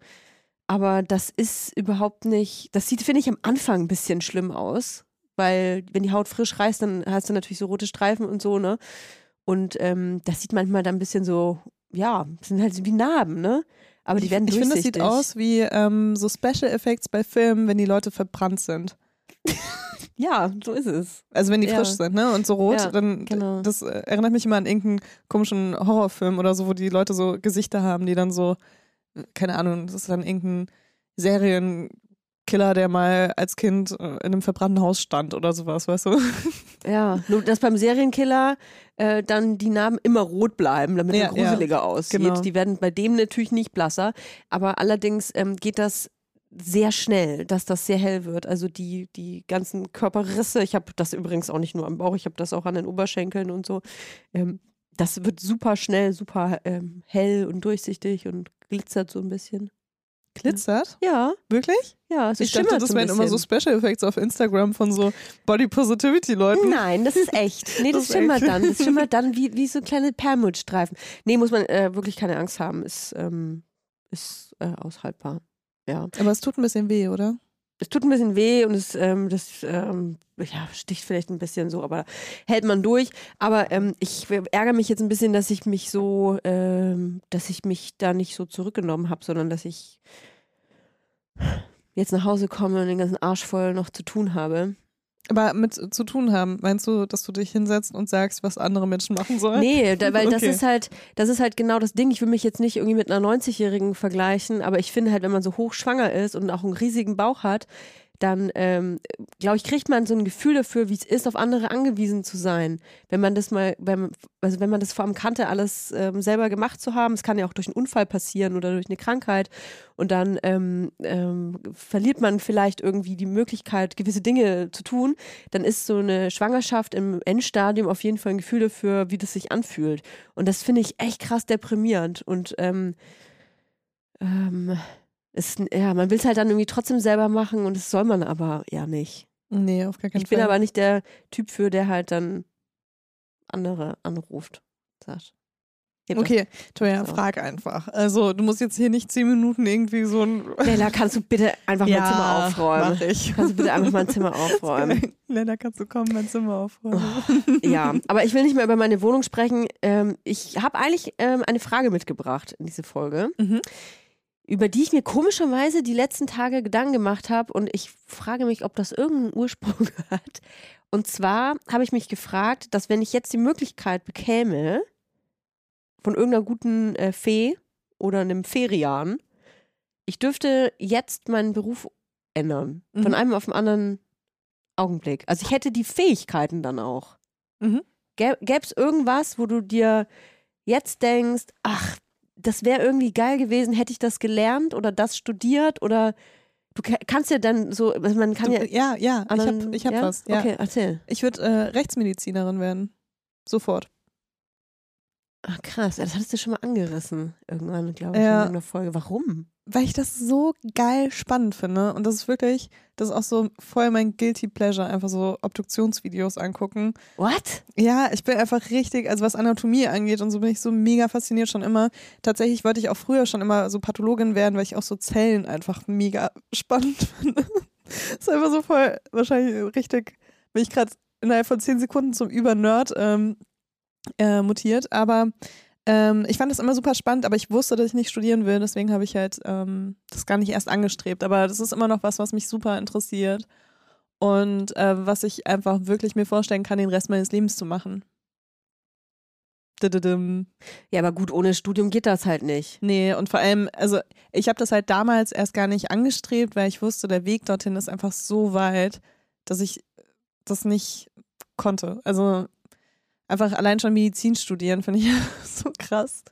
Aber das ist überhaupt nicht, das sieht, finde ich, am Anfang ein bisschen schlimm aus. Weil, wenn die Haut frisch reißt, dann hast du natürlich so rote Streifen und so, ne? Und ähm, das sieht manchmal dann ein bisschen so, ja, sind halt so wie Narben, ne? Aber die ich werden ich finde, es durchsichtig. sieht aus wie ähm, so Special Effects bei Filmen, wenn die Leute verbrannt sind. Ja, so ist es. Also wenn die Ja. frisch sind, ne? Und so rot, Ja, dann genau. das äh, erinnert mich immer an irgendeinen komischen Horrorfilm oder so, wo die Leute so Gesichter haben, die dann so, äh, keine Ahnung, das ist dann irgendein Serienkiller, der mal als Kind äh, in einem verbrannten Haus stand oder sowas, weißt du? Ja, nur dass beim Serienkiller äh, dann die Narben immer rot bleiben, damit Ja, er gruseliger aussieht. genau. Die werden bei dem natürlich nicht blasser, aber allerdings ähm, geht das sehr schnell, dass das sehr hell wird. Also die, die ganzen Körperrisse, ich habe das übrigens auch nicht nur am Bauch, ich habe das auch an den Oberschenkeln und so. Ähm, das wird super schnell, super ähm, hell und durchsichtig und glitzert so ein bisschen. Glitzert? Ja, Wirklich? ja, es Ich dachte, das wären immer so. Special Effects auf Instagram von so Body Positivity Leuten. Nein, das ist echt. Nee, das, Das schimmert echt. dann. Das schimmert dann wie, wie so kleine Perlmuttstreifen. Nee, muss man äh, wirklich keine Angst haben. Ist, ähm, ist äh, aushaltbar. Ja. Aber es tut ein bisschen weh, oder? Es tut ein bisschen weh und es ähm, das, ähm, ja, sticht vielleicht ein bisschen so, aber hält man durch. Aber ähm, ich ärgere mich jetzt ein bisschen, dass ich mich so, ähm, dass ich mich da nicht so zurückgenommen habe, sondern dass ich jetzt nach Hause komme und den ganzen Arsch voll noch zu tun habe. Aber mit zu tun haben, meinst du, dass du dich hinsetzt und sagst, was andere Menschen machen sollen? Nee, da, weil das Okay. ist halt, das ist halt genau das Ding. Ich will mich jetzt nicht irgendwie mit einer 90-Jährigen vergleichen, aber ich finde halt, wenn man so hochschwanger ist und auch einen riesigen Bauch hat, dann, ähm, glaube ich, kriegt man so ein Gefühl dafür, wie es ist, auf andere angewiesen zu sein. Wenn man das mal, wenn, also wenn man das vor allem kannte, alles ähm, selber gemacht zu haben, es kann ja auch durch einen Unfall passieren oder durch eine Krankheit und dann ähm, ähm, verliert man vielleicht irgendwie die Möglichkeit, gewisse Dinge zu tun, dann ist so eine Schwangerschaft im Endstadium auf jeden Fall ein Gefühl dafür, wie das sich anfühlt. Und das finde ich echt krass deprimierend. Und ähm, es, ja, man will es halt dann irgendwie trotzdem selber machen und das soll man aber ja nicht. Nee, auf gar keinen Ich bin Fall. aber nicht der Typ für, der halt dann andere anruft. Sagt. Okay, Toja, So. frag einfach. Also, du musst jetzt hier nicht zehn Minuten irgendwie so ein. Lella, kannst du bitte einfach mein Zimmer aufräumen? Mach ich. Kannst du bitte einfach mein Zimmer aufräumen? Lena, kannst du kommen, mein Zimmer aufräumen? Ja, aber ich will nicht mehr über meine Wohnung sprechen. Ähm, ich habe eigentlich ähm, eine Frage mitgebracht in diese Folge, Mhm. Über die ich mir komischerweise die letzten Tage Gedanken gemacht habe und ich frage mich, ob das irgendeinen Ursprung hat. Und zwar habe ich mich gefragt, dass wenn ich jetzt die Möglichkeit bekäme, von irgendeiner guten äh, Fee oder einem Ferian, ich dürfte jetzt meinen Beruf ändern. Von Mhm. einem auf den anderen Augenblick. Also ich hätte die Fähigkeiten dann auch. Mhm. Gäbe es irgendwas, wo du dir jetzt denkst, ach, das wäre irgendwie geil gewesen, hätte ich das gelernt oder das studiert oder du ka- kannst ja dann so, also man kann Du, ja. ja, ja, ich anderen- habe ich hab ja? was. Ja. Okay, erzähl. Ich würde äh, Rechtsmedizinerin werden. Sofort. Ach krass, das hattest du schon mal angerissen irgendwann, glaube ich, Ja. in irgendeiner Folge. Warum? Weil ich das so geil spannend finde. Und das ist wirklich, das ist auch so voll mein Guilty Pleasure, einfach so Obduktionsvideos angucken. What? Ja, ich bin einfach richtig, also was Anatomie angeht und so bin ich so mega fasziniert schon immer. Tatsächlich wollte ich auch früher schon immer so Pathologin werden, weil ich auch so Zellen einfach mega spannend finde. ist einfach so voll, wahrscheinlich richtig, bin ich gerade innerhalb von zehn Sekunden zum Übernerd ähm, äh, mutiert. Aber ähm, ich fand das immer super spannend, aber ich wusste, dass ich nicht studieren will, deswegen habe ich halt ähm, das gar nicht erst angestrebt. Aber das ist immer noch was, was mich super interessiert und äh, was ich einfach wirklich mir vorstellen kann, den Rest meines Lebens zu machen. Ja, aber gut, ohne Studium geht das halt nicht. Nee, und vor allem, also ich habe das halt damals erst gar nicht angestrebt, weil ich wusste, der Weg dorthin ist einfach so weit, dass ich das nicht konnte. Also einfach allein schon Medizin studieren finde ich so krass.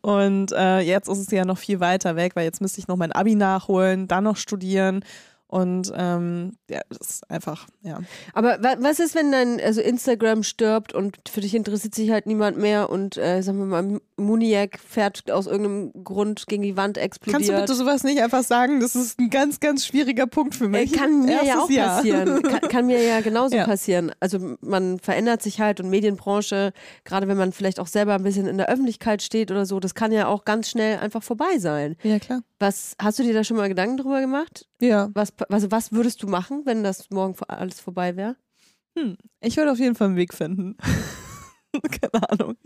Und äh, jetzt ist es ja noch viel weiter weg, weil jetzt müsste ich noch mein Abi nachholen, dann noch studieren. Und ähm, ja, das ist einfach, ja. Aber wa was ist, wenn dein also Instagram stirbt und für dich interessiert sich halt niemand mehr und äh, sagen wir mal, Muniac fährt aus irgendeinem Grund gegen die Wand explodiert? Kannst du bitte sowas nicht einfach sagen? Das ist ein ganz, ganz schwieriger Punkt für Äh, mich. Kann mir ja Erstes auch Jahr. passieren. Kann, kann mir ja genauso Ja. passieren. Also man verändert sich halt und Medienbranche, gerade wenn man vielleicht auch selber ein bisschen in der Öffentlichkeit steht oder so, das kann ja auch ganz schnell einfach vorbei sein. Ja, klar. Was hast du dir da schon mal Gedanken drüber gemacht? Ja. Was, also was würdest du machen, wenn das morgen alles vorbei wäre? Hm. Ich würde auf jeden Fall einen Weg finden. Keine Ahnung.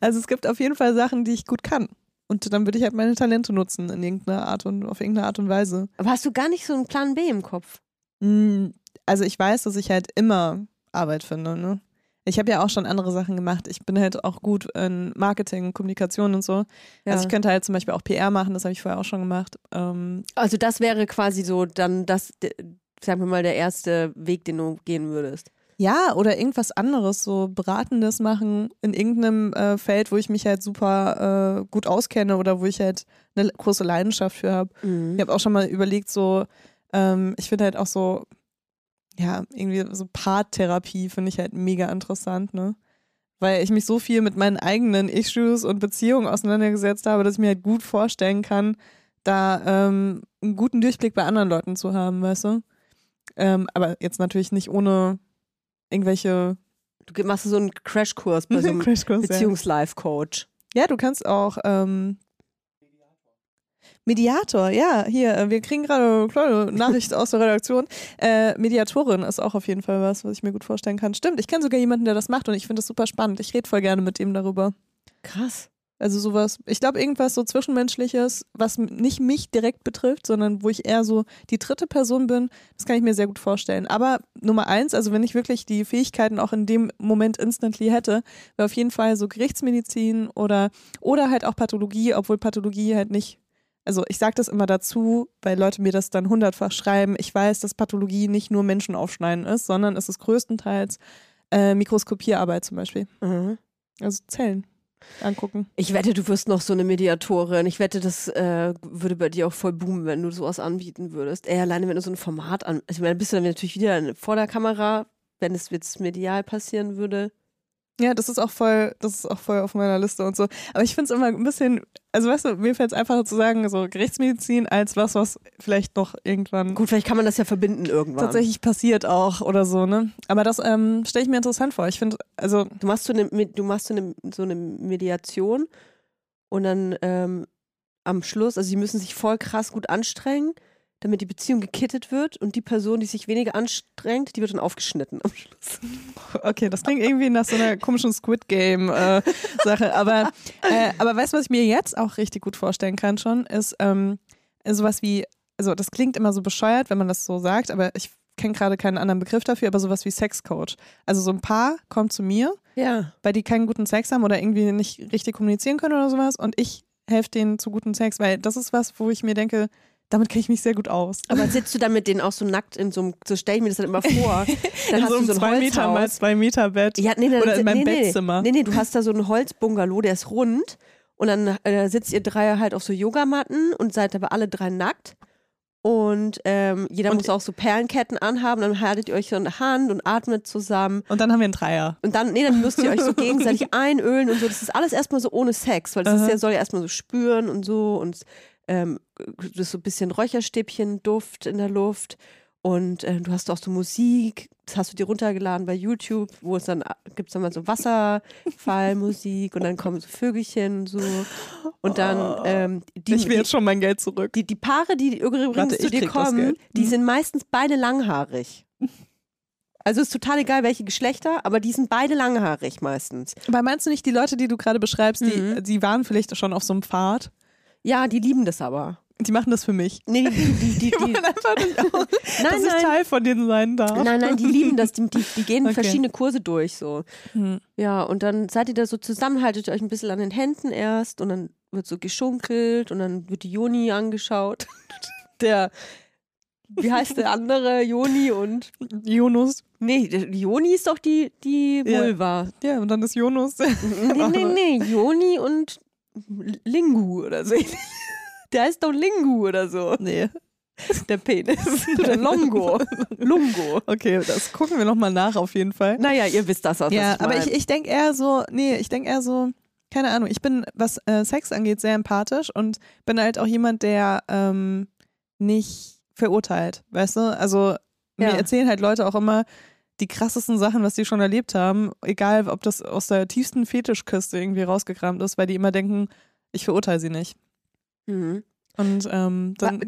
Also es gibt auf jeden Fall Sachen, die ich gut kann. Und dann würde ich halt meine Talente nutzen in irgendeiner Art und auf irgendeine Art und Weise. Aber hast du gar nicht so einen Plan B im Kopf? Hm, Also ich weiß, dass ich halt immer Arbeit finde. Ne? Ich habe ja auch schon andere Sachen gemacht. Ich bin halt auch gut in Marketing, Kommunikation und so. Ja. Also ich könnte halt zum Beispiel auch PR machen, das habe ich vorher auch schon gemacht. Ähm, Also das wäre quasi so dann das, sagen wir mal, der erste Weg, den du gehen würdest. Ja, oder irgendwas anderes, so Beratendes machen in irgendeinem äh, Feld, wo ich mich halt super äh, gut auskenne oder wo ich halt eine große Leidenschaft für habe. Mhm. Ich habe auch schon mal überlegt, so, ähm, ich finde halt auch so, ja, irgendwie so Paartherapie finde ich halt mega interessant, ne? Weil ich mich so viel mit meinen eigenen Issues und Beziehungen auseinandergesetzt habe, dass ich mir halt gut vorstellen kann, da ähm, einen guten Durchblick bei anderen Leuten zu haben, weißt du? Ähm, aber jetzt natürlich nicht ohne irgendwelche Du machst so einen Crashkurs bei so einem Crashkurs, ja. Beziehungslife-Coach. Ja, du kannst auch ähm, Mediator, ja, hier, äh, wir kriegen gerade eine kleine Nachricht aus der Redaktion. Äh, Mediatorin ist auch auf jeden Fall was, was ich mir gut vorstellen kann. Stimmt, ich kenne sogar jemanden, der das macht und ich finde das super spannend. Ich rede voll gerne mit ihm darüber. Krass. Also sowas, ich glaube irgendwas so Zwischenmenschliches, was nicht mich direkt betrifft, sondern wo ich eher so die dritte Person bin, das kann ich mir sehr gut vorstellen. Aber Nummer eins, also wenn ich wirklich die Fähigkeiten auch in dem Moment instantly hätte, wäre auf jeden Fall so Gerichtsmedizin oder, oder halt auch Pathologie, obwohl Pathologie halt nicht, also ich sage das immer dazu, weil Leute mir das dann hundertfach schreiben. Ich weiß, dass Pathologie nicht nur Menschen aufschneiden ist, sondern es ist größtenteils äh, Mikroskopierarbeit zum Beispiel. Mhm. Also Zellen angucken. Ich wette, du wirst noch so eine Mediatorin. Ich wette, das äh, würde bei dir auch voll boomen, wenn du sowas anbieten würdest. Ey, alleine wenn du so ein Format an. Also, ich meine, bist du dann natürlich wieder vor der Kamera, wenn es jetzt medial passieren würde. Ja, das ist auch voll, das ist auch voll auf meiner Liste und so. Aber ich finde es immer ein bisschen, also weißt du, mir fällt es einfacher zu sagen, so Gerichtsmedizin als was, was vielleicht noch irgendwann Gut, vielleicht kann man das ja verbinden irgendwann. tatsächlich passiert auch oder so, ne? Aber das ähm, stelle ich mir interessant vor. Ich finde, also Du machst so eine, du machst so eine, so eine Mediation und dann ähm, am Schluss, also sie müssen sich voll krass gut anstrengen, damit die Beziehung gekittet wird und die Person, die sich weniger anstrengt, die wird dann aufgeschnitten am Schluss. Okay, das klingt irgendwie nach so einer komischen Squid Game äh, Sache. Aber, äh, aber weißt du, was ich mir jetzt auch richtig gut vorstellen kann schon, ist ähm, sowas wie, also das klingt immer so bescheuert, wenn man das so sagt, aber ich kenne gerade keinen anderen Begriff dafür, aber sowas wie Sexcoach. Also so ein Paar kommt zu mir, Ja. weil die keinen guten Sex haben oder irgendwie nicht richtig kommunizieren können oder sowas und ich helfe denen zu guten Sex, weil das ist was, wo ich mir denke, damit kenne ich mich sehr gut aus. Aber sitzt du dann mit denen auch so nackt in so einem, so stelle ich mir das dann immer vor. Dann in hast so einem du so ein zwei Meter mal Holzhaus. zwei Meter Bett. Ja, nee, dann Oder in meinem nee. Bettzimmer. Nee, nee, du hast da so einen Holzbungalow, der ist rund und dann äh, sitzt ihr drei halt auf so Yogamatten und seid aber alle drei nackt. Und ähm, jeder Und- muss auch so Perlenketten anhaben, dann haltet ihr euch so in der Hand und atmet zusammen. Und dann haben wir einen Dreier. Und dann, nee, dann müsst ihr euch so gegenseitig einölen und so. Das ist alles erstmal so ohne Sex, weil das ist Aha. ja, soll ja erstmal so spüren und so und ähm, so ein bisschen Räucherstäbchen, Duft in der Luft. Und äh, du hast auch so Musik, das hast du dir runtergeladen bei YouTube, wo es dann gibt es dann mal so Wasserfallmusik und dann kommen so Vögelchen und so. Und dann ähm, die, ich will jetzt schon mein Geld zurück. die, die Paare, die übrigens Warte, zu dir kommen, die Mhm. sind meistens beide langhaarig. Also ist total egal, welche Geschlechter, aber die sind beide langhaarig meistens. Aber meinst du nicht, die Leute, die du gerade beschreibst, die, Mhm. die waren vielleicht schon auf so einem Pfad? Ja, die lieben das aber. Die machen das für mich. Nee, die, die, die, die, wollen einfach nicht auch, nein, dass ich nein, Teil von denen sein darf. nein, nein, die lieben das. Die, die, gehen Okay. verschiedene Kurse durch so. Hm. Ja, und dann seid ihr da so zusammen, haltet euch ein bisschen an den Händen erst und dann wird so geschunkelt und dann wird die Joni angeschaut. Der, wie heißt der andere? Joni und. Jonas. Nee, Joni ist doch die, die Ja. Vulva. Ja, und dann ist Jonas. Nee, nee, nee, Joni und Lingu oder so. Der heißt doch Lingu oder so. nee. Der Penis. Oder Longo. Lungo. Okay, das gucken wir nochmal nach auf jeden Fall. Naja, ihr wisst das, was ja, ich aber ich, ich denke eher so, nee, ich denke eher so, keine Ahnung, ich bin, was äh, Sex angeht, sehr empathisch und bin halt auch jemand, der ähm, nicht verurteilt, weißt du? Also mir Ja. erzählen halt Leute auch immer die krassesten Sachen, was die schon erlebt haben, egal ob das aus der tiefsten Fetischkiste irgendwie rausgekramt ist, weil die immer denken, ich verurteile sie nicht. Mhm. Und ähm, dann.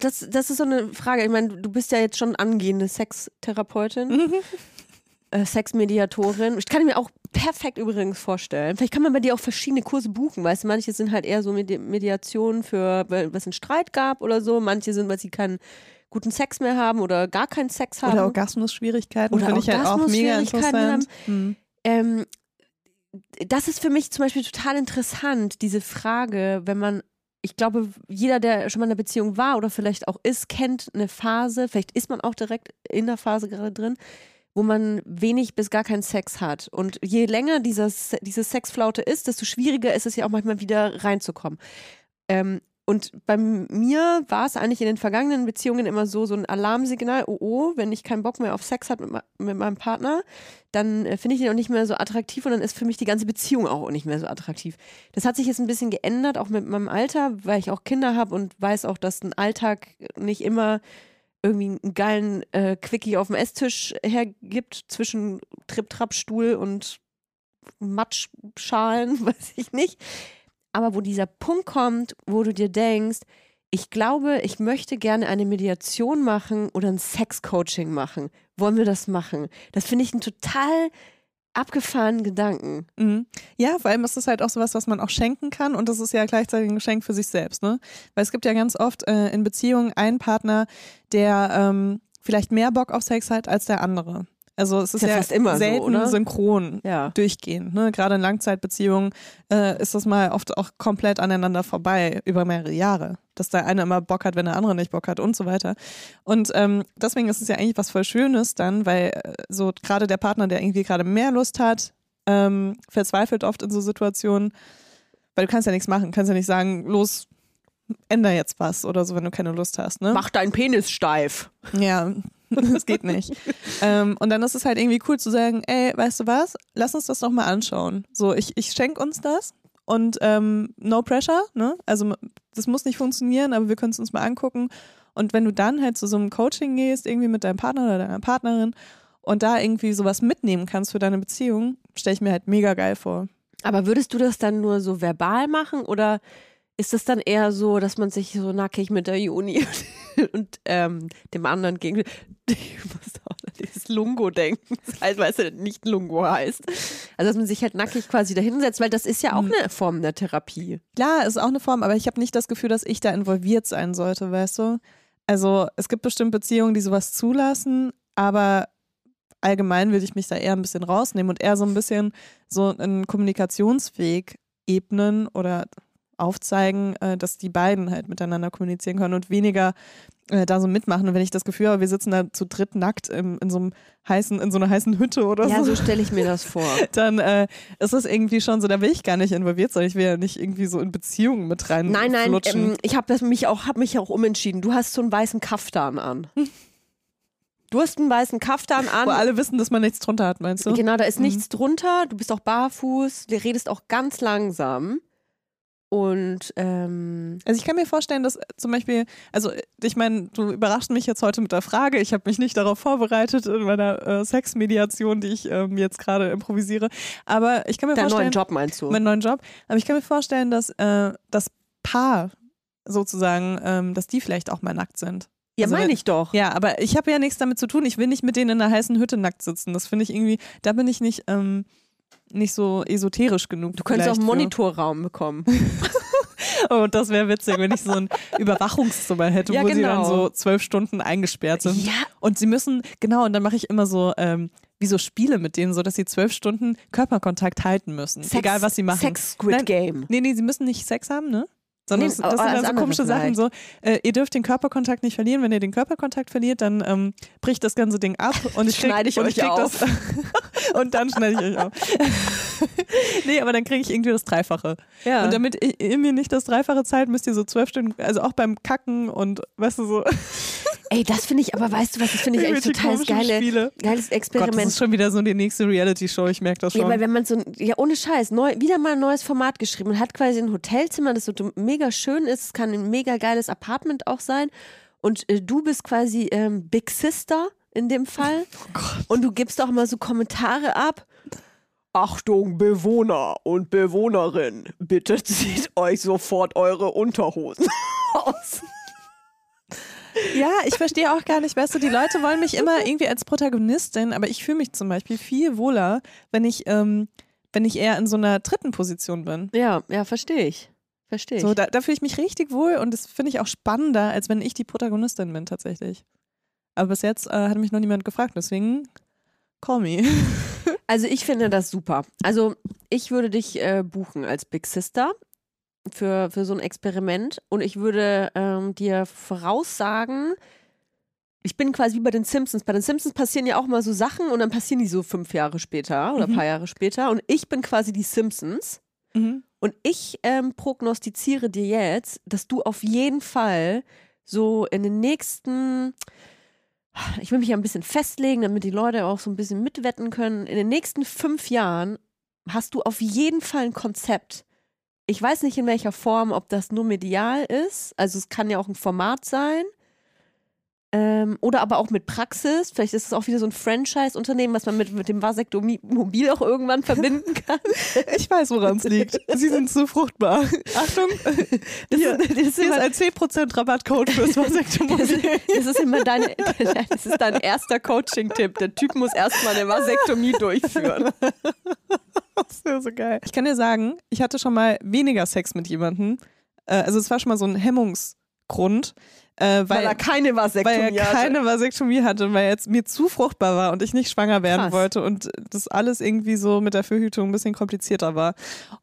Das, das ist so eine Frage. Ich meine, du bist ja jetzt schon angehende Sextherapeutin, äh, Sexmediatorin. Ich kann mir auch perfekt übrigens vorstellen. Vielleicht kann man bei dir auch verschiedene Kurse buchen. Weißt du, manche sind halt eher so Medi Mediationen für, weil es einen Streit gab oder so. Manche sind, weil sie keinen guten Sex mehr haben oder gar keinen Sex haben. Oder Orgasmusschwierigkeiten Oder finde ich halt auch mega interessant. Hm. Ähm, das ist für mich zum Beispiel total interessant, diese Frage, wenn man, ich glaube, jeder, der schon mal in einer Beziehung war oder vielleicht auch ist, kennt eine Phase, vielleicht ist man auch direkt in der Phase gerade drin, wo man wenig bis gar keinen Sex hat. Und je länger dieses, diese Sexflaute ist, desto schwieriger ist es ja auch manchmal wieder reinzukommen. Ähm, und bei mir war es eigentlich in den vergangenen Beziehungen immer so, so ein Alarmsignal, oh oh, wenn ich keinen Bock mehr auf Sex habe mit, mit meinem Partner, dann äh, finde ich ihn auch nicht mehr so attraktiv und dann ist für mich die ganze Beziehung auch nicht mehr so attraktiv. Das hat sich jetzt ein bisschen geändert, auch mit meinem Alter, weil ich auch Kinder habe und weiß auch, dass ein Alltag nicht immer irgendwie einen geilen äh, Quickie auf dem Esstisch hergibt zwischen Trip-Trap-Stuhl und Matschschalen, weiß ich nicht. Aber wo dieser Punkt kommt, wo du dir denkst, ich glaube, ich möchte gerne eine Mediation machen oder ein Sex-Coaching machen. Wollen wir das machen? Das finde ich ein total abgefahrenen Gedanken. Mhm. Ja, vor allem ist es halt auch sowas, was man auch schenken kann und das ist ja gleichzeitig ein Geschenk für sich selbst, ne? Weil es gibt ja ganz oft äh, in Beziehungen einen Partner, der ähm, vielleicht mehr Bock auf Sex hat als der andere. Also es ist ja ja, fast immer so, selten oder? synchron Ja. durchgehend. Ne? Gerade in Langzeitbeziehungen äh, ist das mal oft auch komplett aneinander vorbei über mehrere Jahre. Dass der eine immer Bock hat, wenn der andere nicht Bock hat und so weiter. Und ähm, deswegen ist es ja eigentlich was voll Schönes dann, weil äh, so gerade der Partner, der irgendwie gerade mehr Lust hat, ähm, verzweifelt oft in so Situationen, weil du kannst ja nichts machen, kannst ja nicht sagen, los, änder jetzt was oder so, wenn du keine Lust hast. Ne? Mach deinen Penis steif. Ja, das geht nicht. ähm, und dann ist es halt irgendwie cool zu sagen, ey, weißt du was, lass uns das doch mal anschauen. So, ich, ich schenke uns das und ähm, no pressure, ne? Also das muss nicht funktionieren, aber wir können es uns mal angucken. Und wenn du dann halt zu so einem Coaching gehst, irgendwie mit deinem Partner oder deiner Partnerin und da irgendwie sowas mitnehmen kannst für deine Beziehung, stelle ich mir halt mega geil vor. Aber würdest du das dann nur so verbal machen oder ist es dann eher so, dass man sich so nackig mit der Juni und ähm, dem anderen gegen ich muss auch an dieses Lungo denken, das heißt, weil es ja nicht Lungo heißt. Also dass man sich halt nackig quasi dahinsetzt, weil das ist ja auch Mhm. eine Form der Therapie. Klar, ist auch eine Form, aber ich habe nicht das Gefühl, dass ich da involviert sein sollte, weißt du? Also es gibt bestimmt Beziehungen, die sowas zulassen, aber allgemein würde ich mich da eher ein bisschen rausnehmen und eher so ein bisschen so einen Kommunikationsweg ebnen oder aufzeigen, äh, dass die beiden halt miteinander kommunizieren können und weniger äh, da so mitmachen. Und wenn ich das Gefühl habe, wir sitzen da zu dritt nackt im, in so einem heißen, in so einer heißen Hütte oder Ja, so, so stelle ich mir das vor. dann äh, ist es irgendwie schon so, da will ich gar nicht involviert sein. Ich will ja nicht irgendwie so in Beziehungen mit rein Nein, nein, ähm, ich habe mich auch, hab mich auch umentschieden. Du hast so einen weißen Kaftan an. Du hast einen weißen Kaftan an. Wo alle wissen, dass man nichts drunter hat, meinst du? Genau, da ist Mhm. nichts drunter. Du bist auch barfuß. Du redest auch ganz langsam. Und ähm, Also ich kann mir vorstellen, dass äh, zum Beispiel, also äh, ich meine, du überraschst mich jetzt heute mit der Frage. Ich habe mich nicht darauf vorbereitet in meiner äh, Sexmediation, die ich ähm, jetzt gerade improvisiere. Aber ich kann mir deinen vorstellen, neuen Job meinst du? meinen neuen Job. Aber ich kann mir vorstellen, dass äh, das Paar sozusagen, ähm, dass die vielleicht auch mal nackt sind. ja, also meine ich doch. Ja, aber ich habe ja nichts damit zu tun. Ich will nicht mit denen in einer heißen Hütte nackt sitzen. Das finde ich irgendwie, da bin ich nicht, ähm, nicht so esoterisch genug. Du könntest auch einen. Monitorraum bekommen. Oh, das wäre witzig, wenn ich so ein Überwachungszimmer hätte, Ja, wo sie dann genau. so zwölf Stunden eingesperrt sind. ja, Und sie müssen, genau, und dann mache ich immer so, ähm, wie so Spiele mit denen, so dass sie zwölf Stunden Körperkontakt halten müssen. Sex, egal was sie machen. Sex Squid Nein. Game. Nee, nee, sie müssen nicht Sex haben, ne? Sondern Nee, das, das aber sind dann so komische Sachen, so, äh, ihr dürft den Körperkontakt nicht verlieren. Wenn ihr den Körperkontakt verliert, dann ähm, bricht das ganze Ding ab und ich Schneide ich und euch krieg auf. Das, und dann schneide ich euch auf. nee, aber dann kriege ich irgendwie das Dreifache. Ja. Und damit ihr, ihr mir nicht das Dreifache zahlt, müsst ihr so zwölf Stunden, also auch beim Kacken und weißt du so. Ey, das finde ich, aber weißt du was, das finde ich eigentlich irgendwelche total geile, Spiele. geiles Gott, das Experiment. ist schon wieder so die nächste Reality-Show, ich merke das schon. Ja, weil wenn man so, ja ohne Scheiß, neu, wieder mal ein neues Format geschrieben und hat quasi ein Hotelzimmer, das so mega schön ist, es kann ein mega geiles Apartment auch sein und äh, du bist quasi ähm, Big Sister in dem Fall und du gibst auch immer so Kommentare ab. Achtung, Bewohner und Bewohnerin, bitte zieht euch sofort eure Unterhosen aus. Ja, ich verstehe auch gar nicht, weißt du, die Leute wollen mich immer irgendwie als Protagonistin, aber ich fühle mich zum Beispiel viel wohler, wenn ich, ähm, wenn ich eher in so einer dritten Position bin. Ja, ja, verstehe ich. Verstehe ich. So, da, da fühle ich mich richtig wohl und das finde ich auch spannender, als wenn ich die Protagonistin bin tatsächlich. Aber bis jetzt äh, hat mich noch niemand gefragt, deswegen call me. Also ich finde das super. Also ich würde dich äh, buchen als Big Sister für, für so ein Experiment und ich würde ähm, dir voraussagen, ich bin quasi wie bei den Simpsons. Bei den Simpsons passieren ja auch mal so Sachen und dann passieren die so fünf Jahre später oder ein Mhm. paar Jahre später und ich bin quasi die Simpsons Mhm. und ich ähm, prognostiziere dir jetzt, dass du auf jeden Fall so in den nächsten, ich will mich ja ein bisschen festlegen, damit die Leute auch so ein bisschen mitwetten können. In den nächsten fünf Jahren hast du auf jeden Fall ein Konzept. Ich weiß nicht in welcher Form, ob das nur medial ist, also es kann ja auch ein Format sein. Ähm, oder aber auch mit Praxis. Vielleicht ist es auch wieder so ein Franchise-Unternehmen, was man mit, mit dem Vasektomie-Mobil auch irgendwann verbinden kann. Ich weiß, woran es liegt. Sie sind zu fruchtbar. Achtung, Das, hier, ist, das, ist hier ist immer, ein 10% Rabattcode fürs das, Vasektomie. ist, das, ist immer deine, das ist dein erster Coaching-Tipp. Der Typ muss erstmal eine Vasektomie durchführen. Das ist so geil. Ich kann dir sagen, ich hatte schon mal weniger Sex mit jemandem. Äh, also es war schon mal so ein Hemmungsgrund, äh, weil, Weil er keine Vasektomie weil er hatte. keine Vasektomie hatte, weil er jetzt mir zu fruchtbar war und ich nicht schwanger werden Krass. wollte und das alles irgendwie so mit der Verhütung ein bisschen komplizierter war.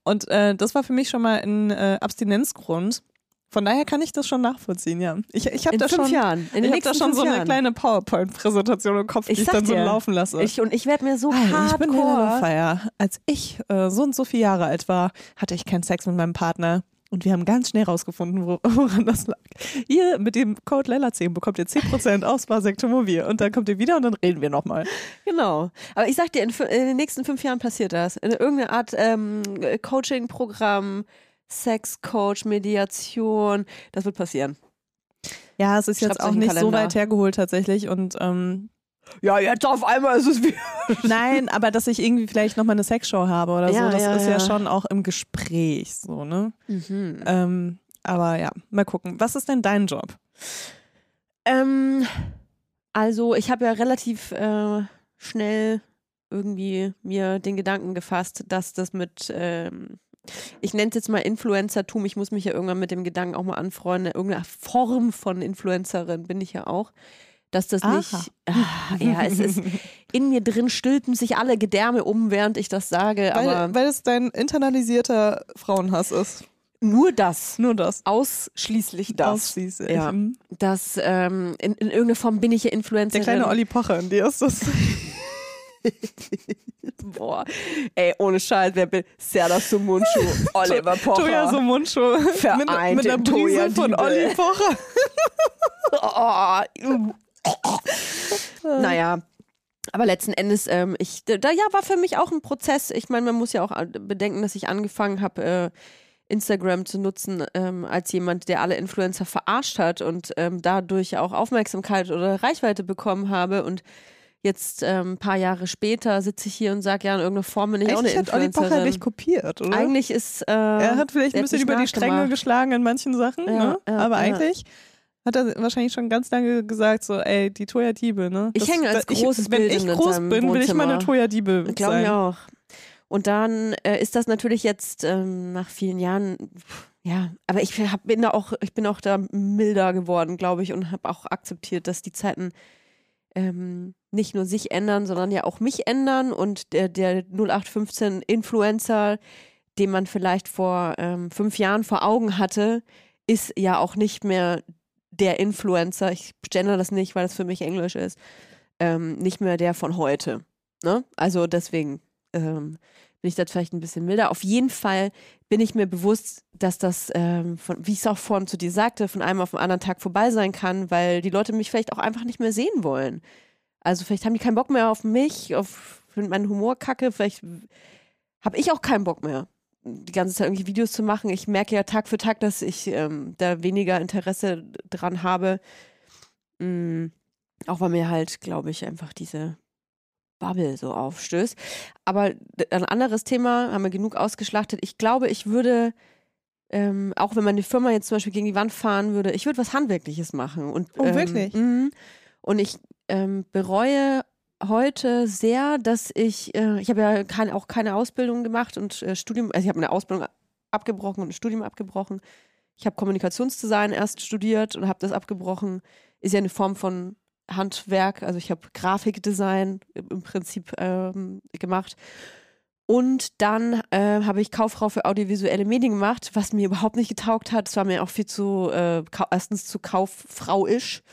Und äh, das war für mich schon mal ein äh, Abstinenzgrund. Von daher kann ich das schon nachvollziehen, ja. Ich, ich habe In da fünf schon, Jahren. In ich hab da schon so eine Jahren. kleine PowerPoint-Präsentation im Kopf, die Ich ich, sag dann so dir, laufen lasse. Ich, und ich werde mir so Hey, ich bin hardcore. Feier. Als ich äh, so und so viele Jahre alt war, hatte ich keinen Sex mit meinem Partner. Und wir haben ganz schnell rausgefunden, wo, woran das lag. Ihr mit dem Code Lella10 bekommt ihr 10% aus Vasektomobil. Und dann kommt ihr wieder und dann reden wir nochmal. Genau. Aber ich sag dir, in, in den nächsten fünf Jahren passiert das. In irgendeiner Art ähm, Coaching-Programm, Sex-Coach, Mediation, das wird passieren. Ja, es ist Schreib's jetzt auch nicht so Kalender. weit hergeholt tatsächlich. Und ähm, Ja, jetzt auf einmal ist es wie. nein, aber dass ich irgendwie vielleicht nochmal eine Sexshow habe oder Ja, so, das ja, ist ja. ja. schon auch im Gespräch so, ne? Mhm. Ähm, aber ja, mal gucken. Was ist denn dein Job? Ähm, also ich habe ja relativ äh, schnell irgendwie mir den Gedanken gefasst, dass das mit, ähm, ich nenne es jetzt mal Influencertum, ich muss mich ja irgendwann mit dem Gedanken auch mal anfreunden, irgendeine Form von Influencerin bin ich ja auch, dass das Aha. nicht, ah, ja, es ist, in mir drin stülpen sich alle Gedärme um, während ich das sage, Weil, weil es dein internalisierter Frauenhass ist. nur das, Nur das. ausschließlich das, Ausschließlich. Ja. Mhm. dass ähm, in, in irgendeiner Form bin ich ja Influencerin. Der kleine Olli Pocher in dir ist das. Boah, ey, ohne Scheiß, wer bin Serdar Sumunchu, Oliver Pocher. Toya so Mundschuh. Mit, mit der Brise von. Olli Pocher. oh. naja, aber letzten Endes, ähm, ich, da ja, war für mich auch ein Prozess. Ich meine, man muss ja auch äh, bedenken, dass ich angefangen habe, äh, Instagram zu nutzen ähm, als jemand, der alle Influencer verarscht hat und ähm, dadurch auch Aufmerksamkeit oder Reichweite bekommen habe und Jetzt ähm, ein paar Jahre später sitze ich hier und sage, ja, in irgendeiner Form bin ich auch eine Eigentlich hat Olli Pocher dich kopiert, oder? Eigentlich ist äh, er hat vielleicht ein bisschen über die Stränge geschlagen in manchen Sachen, Ja, ne? ja, aber ja. eigentlich hat er wahrscheinlich schon ganz lange gesagt, so, ey, die Toya Diebe, ne? Ich hänge als ich, großes Wenn Bild ich groß bin, will ich mal eine Wohnzimmer. Toya Diebe Glaube sein. ich auch. Und dann äh, ist das natürlich jetzt ähm, nach vielen Jahren, ja, aber ich hab, bin da auch, ich bin auch da milder geworden, glaube ich, und habe auch akzeptiert, dass die Zeiten ähm, nicht nur sich ändern, sondern ja auch mich ändern und der, der 0815 Influencer, den man vielleicht vor ähm, fünf Jahren vor Augen hatte, ist ja auch nicht mehr der Influencer. Ich gender das nicht, weil das für mich Englisch ist. Ähm, nicht mehr der von heute. Ne? Also deswegen ähm, bin ich da vielleicht ein bisschen milder. Auf jeden Fall bin ich mir bewusst, dass das, ähm, von, wie ich es auch vorhin zu dir sagte, von einem auf den anderen Tag vorbei sein kann, weil die Leute mich vielleicht auch einfach nicht mehr sehen wollen. Also vielleicht haben die keinen Bock mehr auf mich, auf meinen Humorkacke, vielleicht habe ich auch keinen Bock mehr, die ganze Zeit irgendwie Videos zu machen. Ich merke ja Tag für Tag, dass ich ähm, da weniger Interesse dran habe. Mm, auch weil mir halt, glaube ich, einfach diese Bubble so aufstößt. Aber ein anderes Thema, haben wir genug ausgeschlachtet. Ich glaube, ich würde, ähm, auch wenn meine Firma jetzt zum Beispiel gegen die Wand fahren würde, ich würde was Handwerkliches machen. Und, Oh, ähm, wirklich? mh. Und ich ähm, bereue heute sehr, dass ich, äh, ich habe ja kein, auch keine Ausbildung gemacht und äh, Studium, also ich habe eine Ausbildung abgebrochen und ein Studium abgebrochen. Ich habe Kommunikationsdesign erst studiert und habe das abgebrochen. Ist ja eine Form von Handwerk, also ich habe Grafikdesign im Prinzip ähm, gemacht. Und dann äh, habe ich Kauffrau für audiovisuelle Medien gemacht, was mir überhaupt nicht getaugt hat. Es war mir auch viel zu, äh, erstens zu kauffrauisch,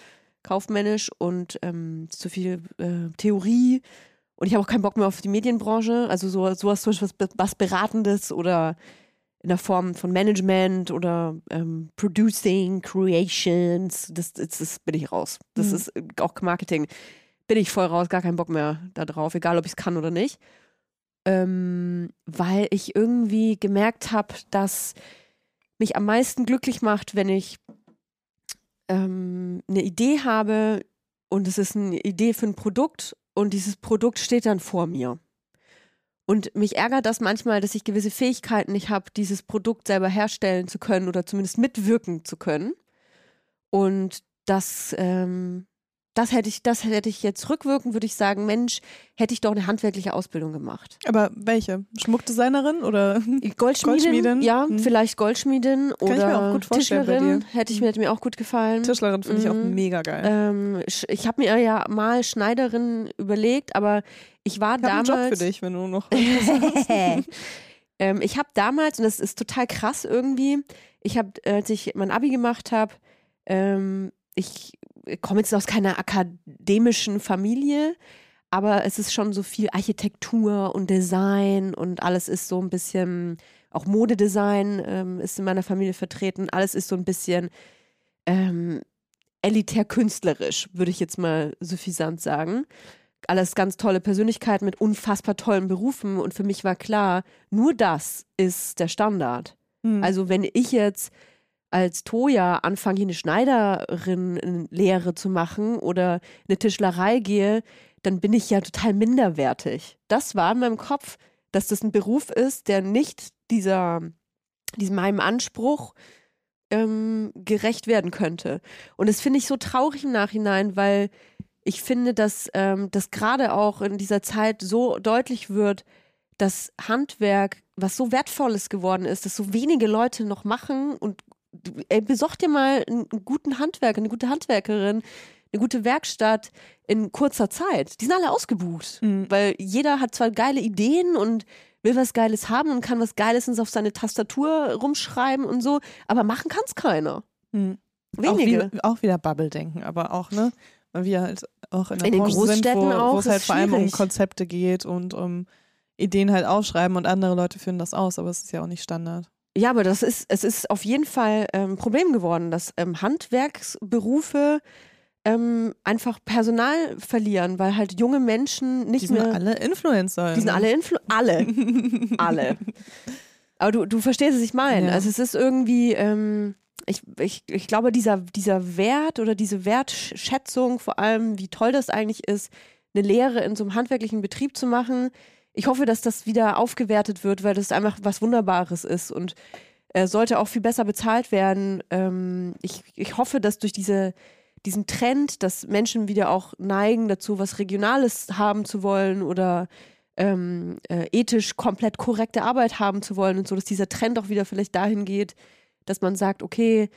kaufmännisch und ähm, zu viel äh, Theorie. Und ich habe auch keinen Bock mehr auf die Medienbranche. Also so, sowas zum Beispiel was, was Beratendes oder in der Form von Management oder ähm, Producing, Creations. Das, das, das bin ich raus. Das Mhm. ist äh, auch Marketing. Bin ich voll raus, gar keinen Bock mehr da drauf, egal ob ich es kann oder nicht. Ähm, weil ich irgendwie gemerkt habe, dass mich am meisten glücklich macht, wenn ich ähm, eine Idee habe und es ist eine Idee für ein Produkt und dieses Produkt steht dann vor mir. Und mich ärgert das manchmal, dass ich gewisse Fähigkeiten nicht habe, dieses Produkt selber herstellen zu können oder zumindest mitwirken zu können. Und das ähm, das hätte ich, das hätte ich jetzt rückwirkend, würde ich sagen, Mensch, hätte ich doch eine handwerkliche Ausbildung gemacht. Aber welche? Schmuckdesignerin oder Goldschmiedin? Goldschmiedin? Ja, Hm. vielleicht Goldschmiedin ich mir oder auch gut vorstellen bei Tischlerin. dir. Hätte ich Hm. mir, hätte mir auch gut gefallen. Tischlerin finde ich auch Mhm. mega geil. Ähm, ich habe mir ja mal Schneiderin überlegt, aber ich war ich habe einen Job damals. für dich, wenn du noch. ähm, ich habe damals, und das ist total krass irgendwie, ich habe, als ich mein Abi gemacht habe, ähm, ich komme jetzt aus keiner akademischen Familie, aber es ist schon so viel Architektur und Design und alles ist so ein bisschen, auch Modedesign ähm, ist in meiner Familie vertreten, alles ist so ein bisschen ähm, elitär künstlerisch, würde ich jetzt mal suffisant sagen. Alles ganz tolle Persönlichkeiten mit unfassbar tollen Berufen und für mich war klar, nur das ist der Standard. Hm. Also wenn ich jetzt als Toja anfange, hier eine Schneiderin-Lehre zu machen oder eine Tischlerei gehe, dann bin ich ja total minderwertig. Das war in meinem Kopf, dass das ein Beruf ist, der nicht dieser, diesem meinem Anspruch ähm, gerecht werden könnte. Und das finde ich so traurig im Nachhinein, weil ich finde, dass ähm, das gerade auch in dieser Zeit so deutlich wird, dass Handwerk, was so wertvolles geworden ist, dass so wenige Leute noch machen und ey, besorg dir mal einen, guten Handwerker, eine gute Handwerkerin, eine gute Werkstatt in kurzer Zeit. Die sind alle ausgebucht, Mhm. weil jeder hat zwar geile Ideen und will was Geiles haben und kann was Geiles auf seine Tastatur rumschreiben und so, aber machen kann es keiner. Hm. Auch, Wenige. wie, auch wieder Bubble-Denken, aber auch, ne? Weil wir halt auch in der In den Branche sind, Großstädten wo, auch, wo es halt vor allem um. Konzepte geht und um Ideen halt aufschreiben und andere Leute führen das aus, aber es ist ja auch nicht Standard. Ja, aber das ist, es ist auf jeden Fall ähm, ein Problem geworden, dass ähm, Handwerksberufe ähm, einfach Personal verlieren, weil halt junge Menschen nicht Die sind mehr. alle Influencer. die sind alle Influ alle. alle. Aber du, du verstehst, was ich meine. Ja. Also es ist irgendwie, ähm, ich, ich, ich glaube, dieser, dieser Wert oder diese Wertschätzung, vor allem, wie toll das eigentlich ist, eine Lehre in so einem handwerklichen Betrieb zu machen. Ich hoffe, dass das wieder aufgewertet wird, weil das einfach was Wunderbares ist und äh, sollte auch viel besser bezahlt werden. Ähm, ich, ich hoffe, dass durch diese, diesen Trend, dass Menschen wieder auch neigen dazu, was Regionales haben zu wollen oder ähm, äh, ethisch komplett korrekte Arbeit haben zu wollen und so, dass dieser Trend auch wieder vielleicht dahin geht, dass man sagt, okay,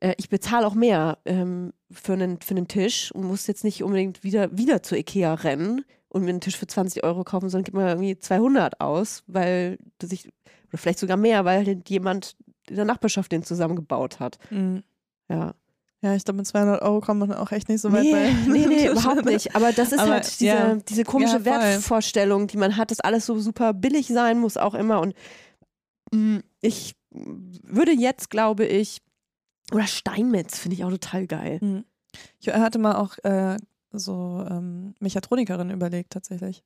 äh, ich bezahle auch mehr ähm, für, einen, für einen Tisch und muss jetzt nicht unbedingt wieder, wieder zu Ikea rennen und mir einen Tisch für 20 Euro kaufen, sondern gibt mir irgendwie 200 aus, weil das ich, oder vielleicht sogar mehr, weil halt jemand in der Nachbarschaft den zusammengebaut hat. Mhm. Ja. Ja, ich glaube, mit 200 Euro kommt man auch echt nicht so weit nee, bei. nee, nee, überhaupt nicht. Aber das ist Aber, halt diese, ja. diese komische Ja. Wertvorstellung, die man hat, dass alles so super billig sein muss, auch immer. Und mm, ich würde jetzt, glaube ich, oder Steinmetz finde ich auch total geil. Mhm. Ich hatte mal auch äh, so ähm, Mechatronikerin überlegt, tatsächlich.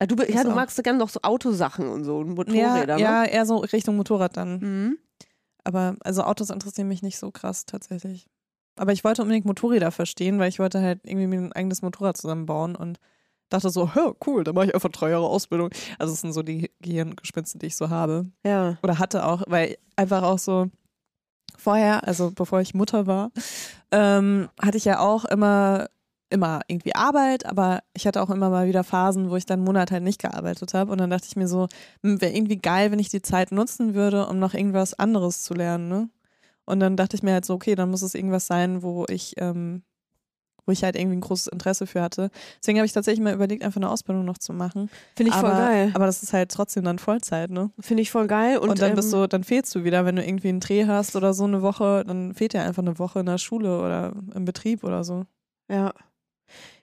Ja, du, ja, du magst so gerne noch so Autosachen und so und Ja, Motorräder, ja, ne? eher so Richtung Motorrad dann. Mhm. Aber also Autos interessieren mich nicht so krass tatsächlich. Aber ich wollte unbedingt Motorräder verstehen, weil ich wollte halt irgendwie mir ein eigenes Motorrad zusammenbauen und dachte so, hä, cool, dann mache ich einfach drei Jahre Ausbildung. Also das sind so die Gehirngespinste, die ich so habe. Ja. Oder hatte auch, weil einfach auch so vorher, also bevor ich Mutter war, ähm, hatte ich ja auch immer immer irgendwie Arbeit, aber ich hatte auch immer mal wieder Phasen, wo ich dann einen Monat halt nicht gearbeitet habe. Und dann dachte ich mir so, wäre irgendwie geil, wenn ich die Zeit nutzen würde, um noch irgendwas anderes zu lernen. Ne? Und dann dachte ich mir halt so, okay, dann muss es irgendwas sein, wo ich, ähm, wo ich halt irgendwie ein großes Interesse für hatte. Deswegen habe ich tatsächlich mal überlegt, einfach eine Ausbildung noch zu machen. Finde ich aber, voll geil. Aber das ist halt trotzdem dann Vollzeit, ne? Finde ich voll geil. Und, Und, dann ähm, bist du, dann fehlst du wieder, wenn du irgendwie einen Dreh hast oder so eine Woche, dann fehlt dir einfach eine Woche in der Schule oder im Betrieb oder so. Ja.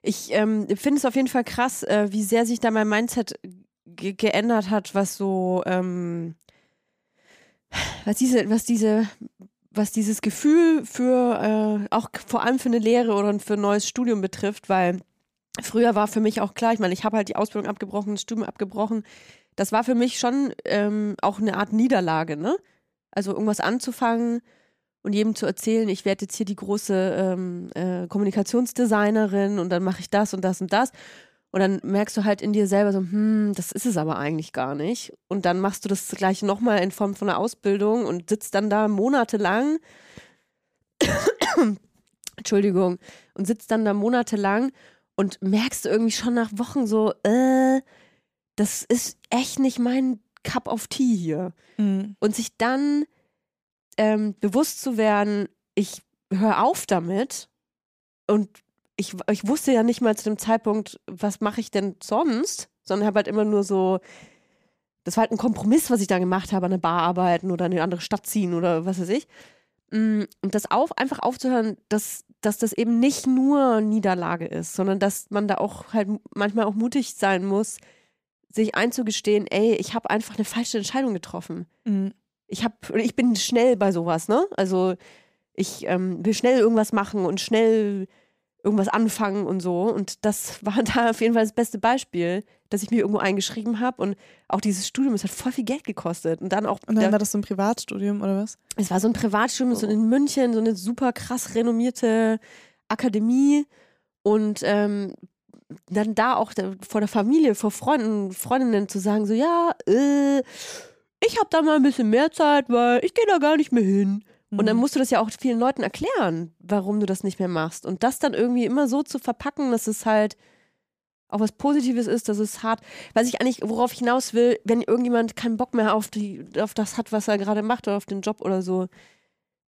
Ich ähm, finde es auf jeden Fall krass, äh, wie sehr sich da mein Mindset ge geändert hat, was so, ähm, was diese, was diese, was dieses Gefühl für, äh, auch vor allem für eine Lehre oder für ein neues Studium betrifft, weil früher war für mich auch klar, ich meine, ich habe halt die Ausbildung abgebrochen, das Studium abgebrochen. Das war für mich schon ähm, auch eine Art Niederlage, ne? Also irgendwas anzufangen und jedem zu erzählen, ich werde jetzt hier die große ähm, äh, Kommunikationsdesignerin und dann mache ich das und das und das. Und dann merkst du halt in dir selber so, hm, das ist es aber eigentlich gar nicht. Und dann machst du das gleich nochmal in Form von einer Ausbildung und sitzt dann da monatelang, Entschuldigung, und sitzt dann da monatelang und merkst irgendwie schon nach Wochen so, äh, das ist echt nicht mein Cup of Tea hier. Mhm. Und sich dann ähm, bewusst zu werden, ich höre auf damit und ich, ich wusste ja nicht mal zu dem Zeitpunkt, was mache ich denn sonst, sondern habe halt immer nur so, das war halt ein Kompromiss, was ich da gemacht habe, an eine Bar arbeiten oder in eine andere Stadt ziehen oder was weiß ich. Mm, Und das auf, einfach aufzuhören, dass, dass das eben nicht nur Niederlage ist, sondern dass man da auch halt manchmal auch mutig sein muss, sich einzugestehen, ey, ich habe einfach eine falsche Entscheidung getroffen Mhm. Ich hab, und ich bin schnell bei sowas, ne? Also ich ähm, will schnell irgendwas machen und schnell irgendwas anfangen und so. Und das war da auf jeden Fall das beste Beispiel, dass ich mir irgendwo eingeschrieben habe. Und auch dieses Studium, es hat voll viel Geld gekostet. Und dann auch, Und dann war das so ein Privatstudium oder was? es war so ein Privatstudium, so Oh. in München, so eine super krass renommierte Akademie. Und ähm, dann da auch vor der Familie, vor Freunden, Freundinnen zu sagen, so, ja, äh, ich habe da mal ein bisschen mehr Zeit, weil ich gehe da gar nicht mehr hin. Und dann Mhm. musst du das ja auch vielen Leuten erklären, warum du das nicht mehr machst. Und das dann irgendwie immer so zu verpacken, dass es halt auch was Positives ist, dass es hart. Was ich eigentlich, worauf ich hinaus will, wenn irgendjemand keinen Bock mehr auf, die, auf das hat, was er gerade macht oder auf den Job oder so,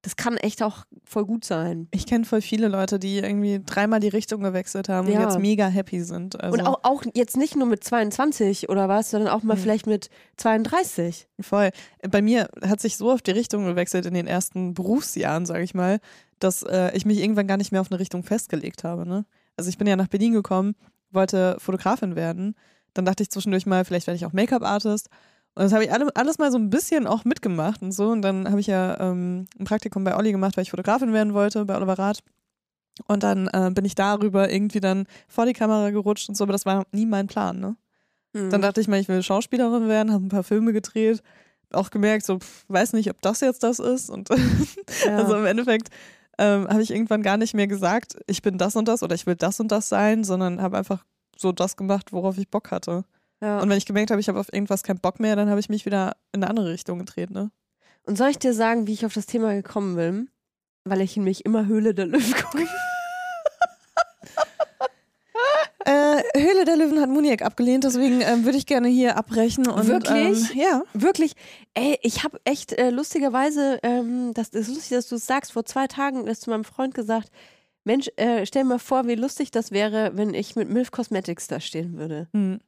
das kann echt auch voll gut sein. Ich kenne voll viele Leute, die irgendwie dreimal die Richtung gewechselt haben Ja. und jetzt mega happy sind. Also Und auch, auch jetzt nicht nur mit 22 oder was, sondern auch mal Mhm. vielleicht mit 32. Voll. Bei mir hat sich so auf die Richtung gewechselt in den ersten Berufsjahren, sage ich mal, dass äh, ich mich irgendwann gar nicht mehr auf eine Richtung festgelegt habe. Ne? Also ich bin ja nach Berlin gekommen, wollte Fotografin werden. Dann dachte ich zwischendurch mal, vielleicht werde ich auch Make-up-Artist. Und das habe ich alle, alles mal so ein bisschen auch mitgemacht und so. Und dann habe ich ja ähm, ein Praktikum bei Olli gemacht, weil ich Fotografin werden wollte, bei Oliver Rath. Und dann äh, bin ich darüber irgendwie dann vor die Kamera gerutscht und so, aber das war nie mein Plan, ne? Mhm. Dann dachte ich mal, ich will Schauspielerin werden, habe ein paar Filme gedreht, auch gemerkt, so, pff, weiß nicht, ob das jetzt das ist. Und ja. also im Endeffekt ähm, habe ich irgendwann gar nicht mehr gesagt, ich bin das und das oder ich will das und das sein, sondern habe einfach so das gemacht, worauf ich Bock hatte. Ja. Und wenn ich gemerkt habe, ich habe auf irgendwas keinen Bock mehr, dann habe ich mich wieder in eine andere Richtung gedreht, ne? Und soll ich dir sagen, wie ich auf das Thema gekommen bin? Weil ich in mich immer Höhle der Löwen gucke. Äh, Höhle der Löwen hat Muniak abgelehnt, deswegen ähm, würde ich gerne hier abbrechen. Und, Wirklich? Ähm, ja. Wirklich, ey, ich habe echt äh, lustigerweise, ähm, das ist lustig, dass du es sagst, vor zwei Tagen ist zu meinem Freund gesagt, Mensch, äh, stell mal vor, wie lustig das wäre, wenn ich mit Milf Cosmetics da stehen würde. Hm.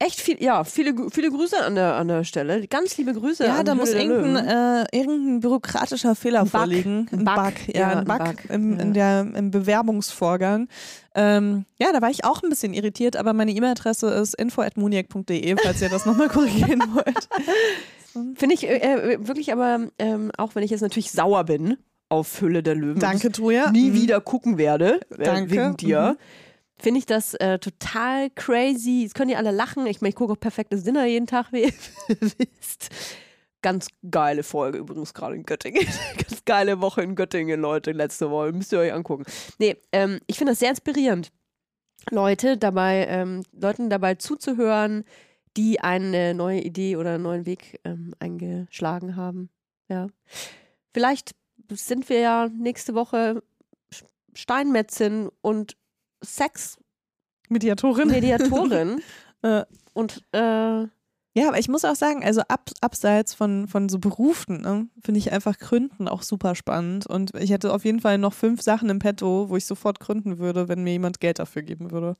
Echt viel, ja, viele, viele Grüße an der, an der Stelle. Ganz liebe Grüße Ja, an da muss irgendein, äh, irgendein bürokratischer Fehler Bug. vorliegen. Ein Bug. ja, Ja, ein Bug, Bug. Im, Ja. in der, im Bewerbungsvorgang. Ähm, ja, da war ich auch ein bisschen irritiert, aber meine E-Mail-Adresse ist info.muniac.de, falls ihr das nochmal korrigieren wollt. Finde ich äh, äh, wirklich aber, ähm, auch wenn ich jetzt natürlich sauer bin auf Höhle der Löwen. Danke, Truja. nie Mhm. wieder gucken werde, äh, Danke. wegen dir. Mhm. Finde ich das äh, total crazy. Jetzt können die alle lachen. Ich meine, ich gucke auch perfektes Dinner jeden Tag, wie ihr wisst. Ganz geile Folge übrigens gerade in Göttingen. Ganz geile Woche in Göttingen, Leute, letzte Woche. Müsst ihr euch angucken. Nee, ähm, ich finde das sehr inspirierend. Leute dabei, ähm, Leuten dabei zuzuhören, die eine neue Idee oder einen neuen Weg ähm, eingeschlagen haben. Ja. Vielleicht sind wir ja nächste Woche Steinmetzin und Mediatorin. Sexmediatorin. Äh. und äh, Ja, aber ich muss auch sagen, also ab, abseits von, von so Berufen, ne, finde ich einfach Gründen auch super spannend. Und ich hätte auf jeden Fall noch fünf Sachen im Petto, wo ich sofort gründen würde, wenn mir jemand Geld dafür geben würde.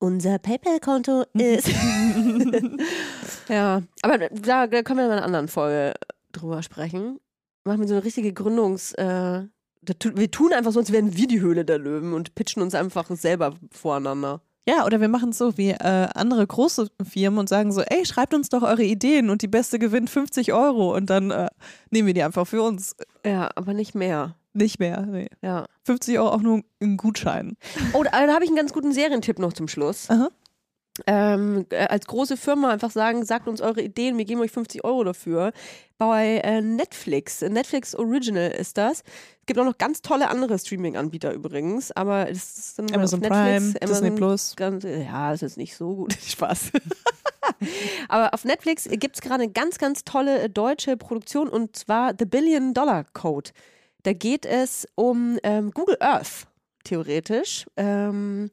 unser PayPal-Konto ist. ja, aber da, da können wir in einer anderen Folge drüber sprechen. Machen wir so eine richtige Gründungs. Äh, wir tun einfach so, als wären wir die Höhle der Löwen und pitchen uns einfach selber voreinander. Ja, oder wir machen es so wie äh, andere große Firmen und sagen so, ey, schreibt uns doch eure Ideen und die beste gewinnt 50 Euro und dann äh, nehmen wir die einfach für uns. Ja, aber nicht mehr. Nicht mehr. Nee. Ja. 50 Euro auch nur ein Gutschein. Oh, da, da habe ich einen ganz guten Serientipp noch zum Schluss. Aha. Ähm, äh, als große Firma einfach sagen, sagt uns eure Ideen, wir geben euch 50 Euro dafür. Bei äh, Netflix, Netflix Original ist das. Es gibt auch noch ganz tolle andere Streaming-Anbieter übrigens, aber es ist dann Amazon auf Netflix, Prime, Disney Plus. Ganz, ja, das ist nicht so gut. Spaß. aber auf Netflix gibt es gerade eine ganz, ganz tolle deutsche Produktion und zwar The Billion Dollar Code. Da geht es um ähm, Google Earth, theoretisch. Ähm,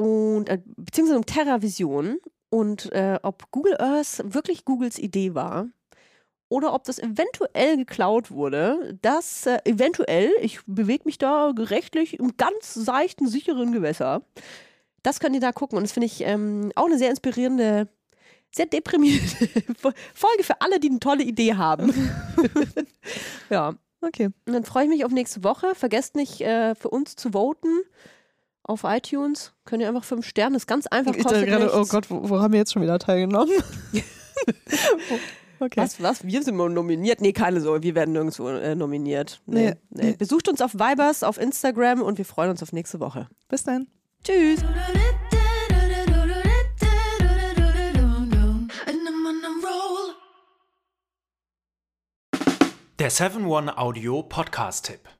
und äh, beziehungsweise um TerraVision und äh, ob Google Earth wirklich Googles Idee war oder ob das eventuell geklaut wurde. Das äh, eventuell, ich bewege mich da rechtlich im ganz seichten, sicheren Gewässer. Das könnt ihr da gucken und das finde ich ähm, auch eine sehr inspirierende, sehr deprimierende Folge für alle, die eine tolle Idee haben. ja. Okay. Und dann freue ich mich auf nächste Woche. Vergesst nicht, äh, für uns zu voten auf iTunes. Könnt ihr einfach fünf Sterne, ist ganz einfach. Ich dachte gerade, oh Gott, wo, wo haben wir jetzt schon wieder teilgenommen? okay. Was, was? Wir sind mal nominiert? Nee, keine Sorge, wir werden nirgendwo äh, nominiert. Nee, nee. nee. Besucht uns auf Vibers, auf Instagram und wir freuen uns auf nächste Woche. Bis dann. Tschüss. Der 7-One Audio Podcast-Tipp.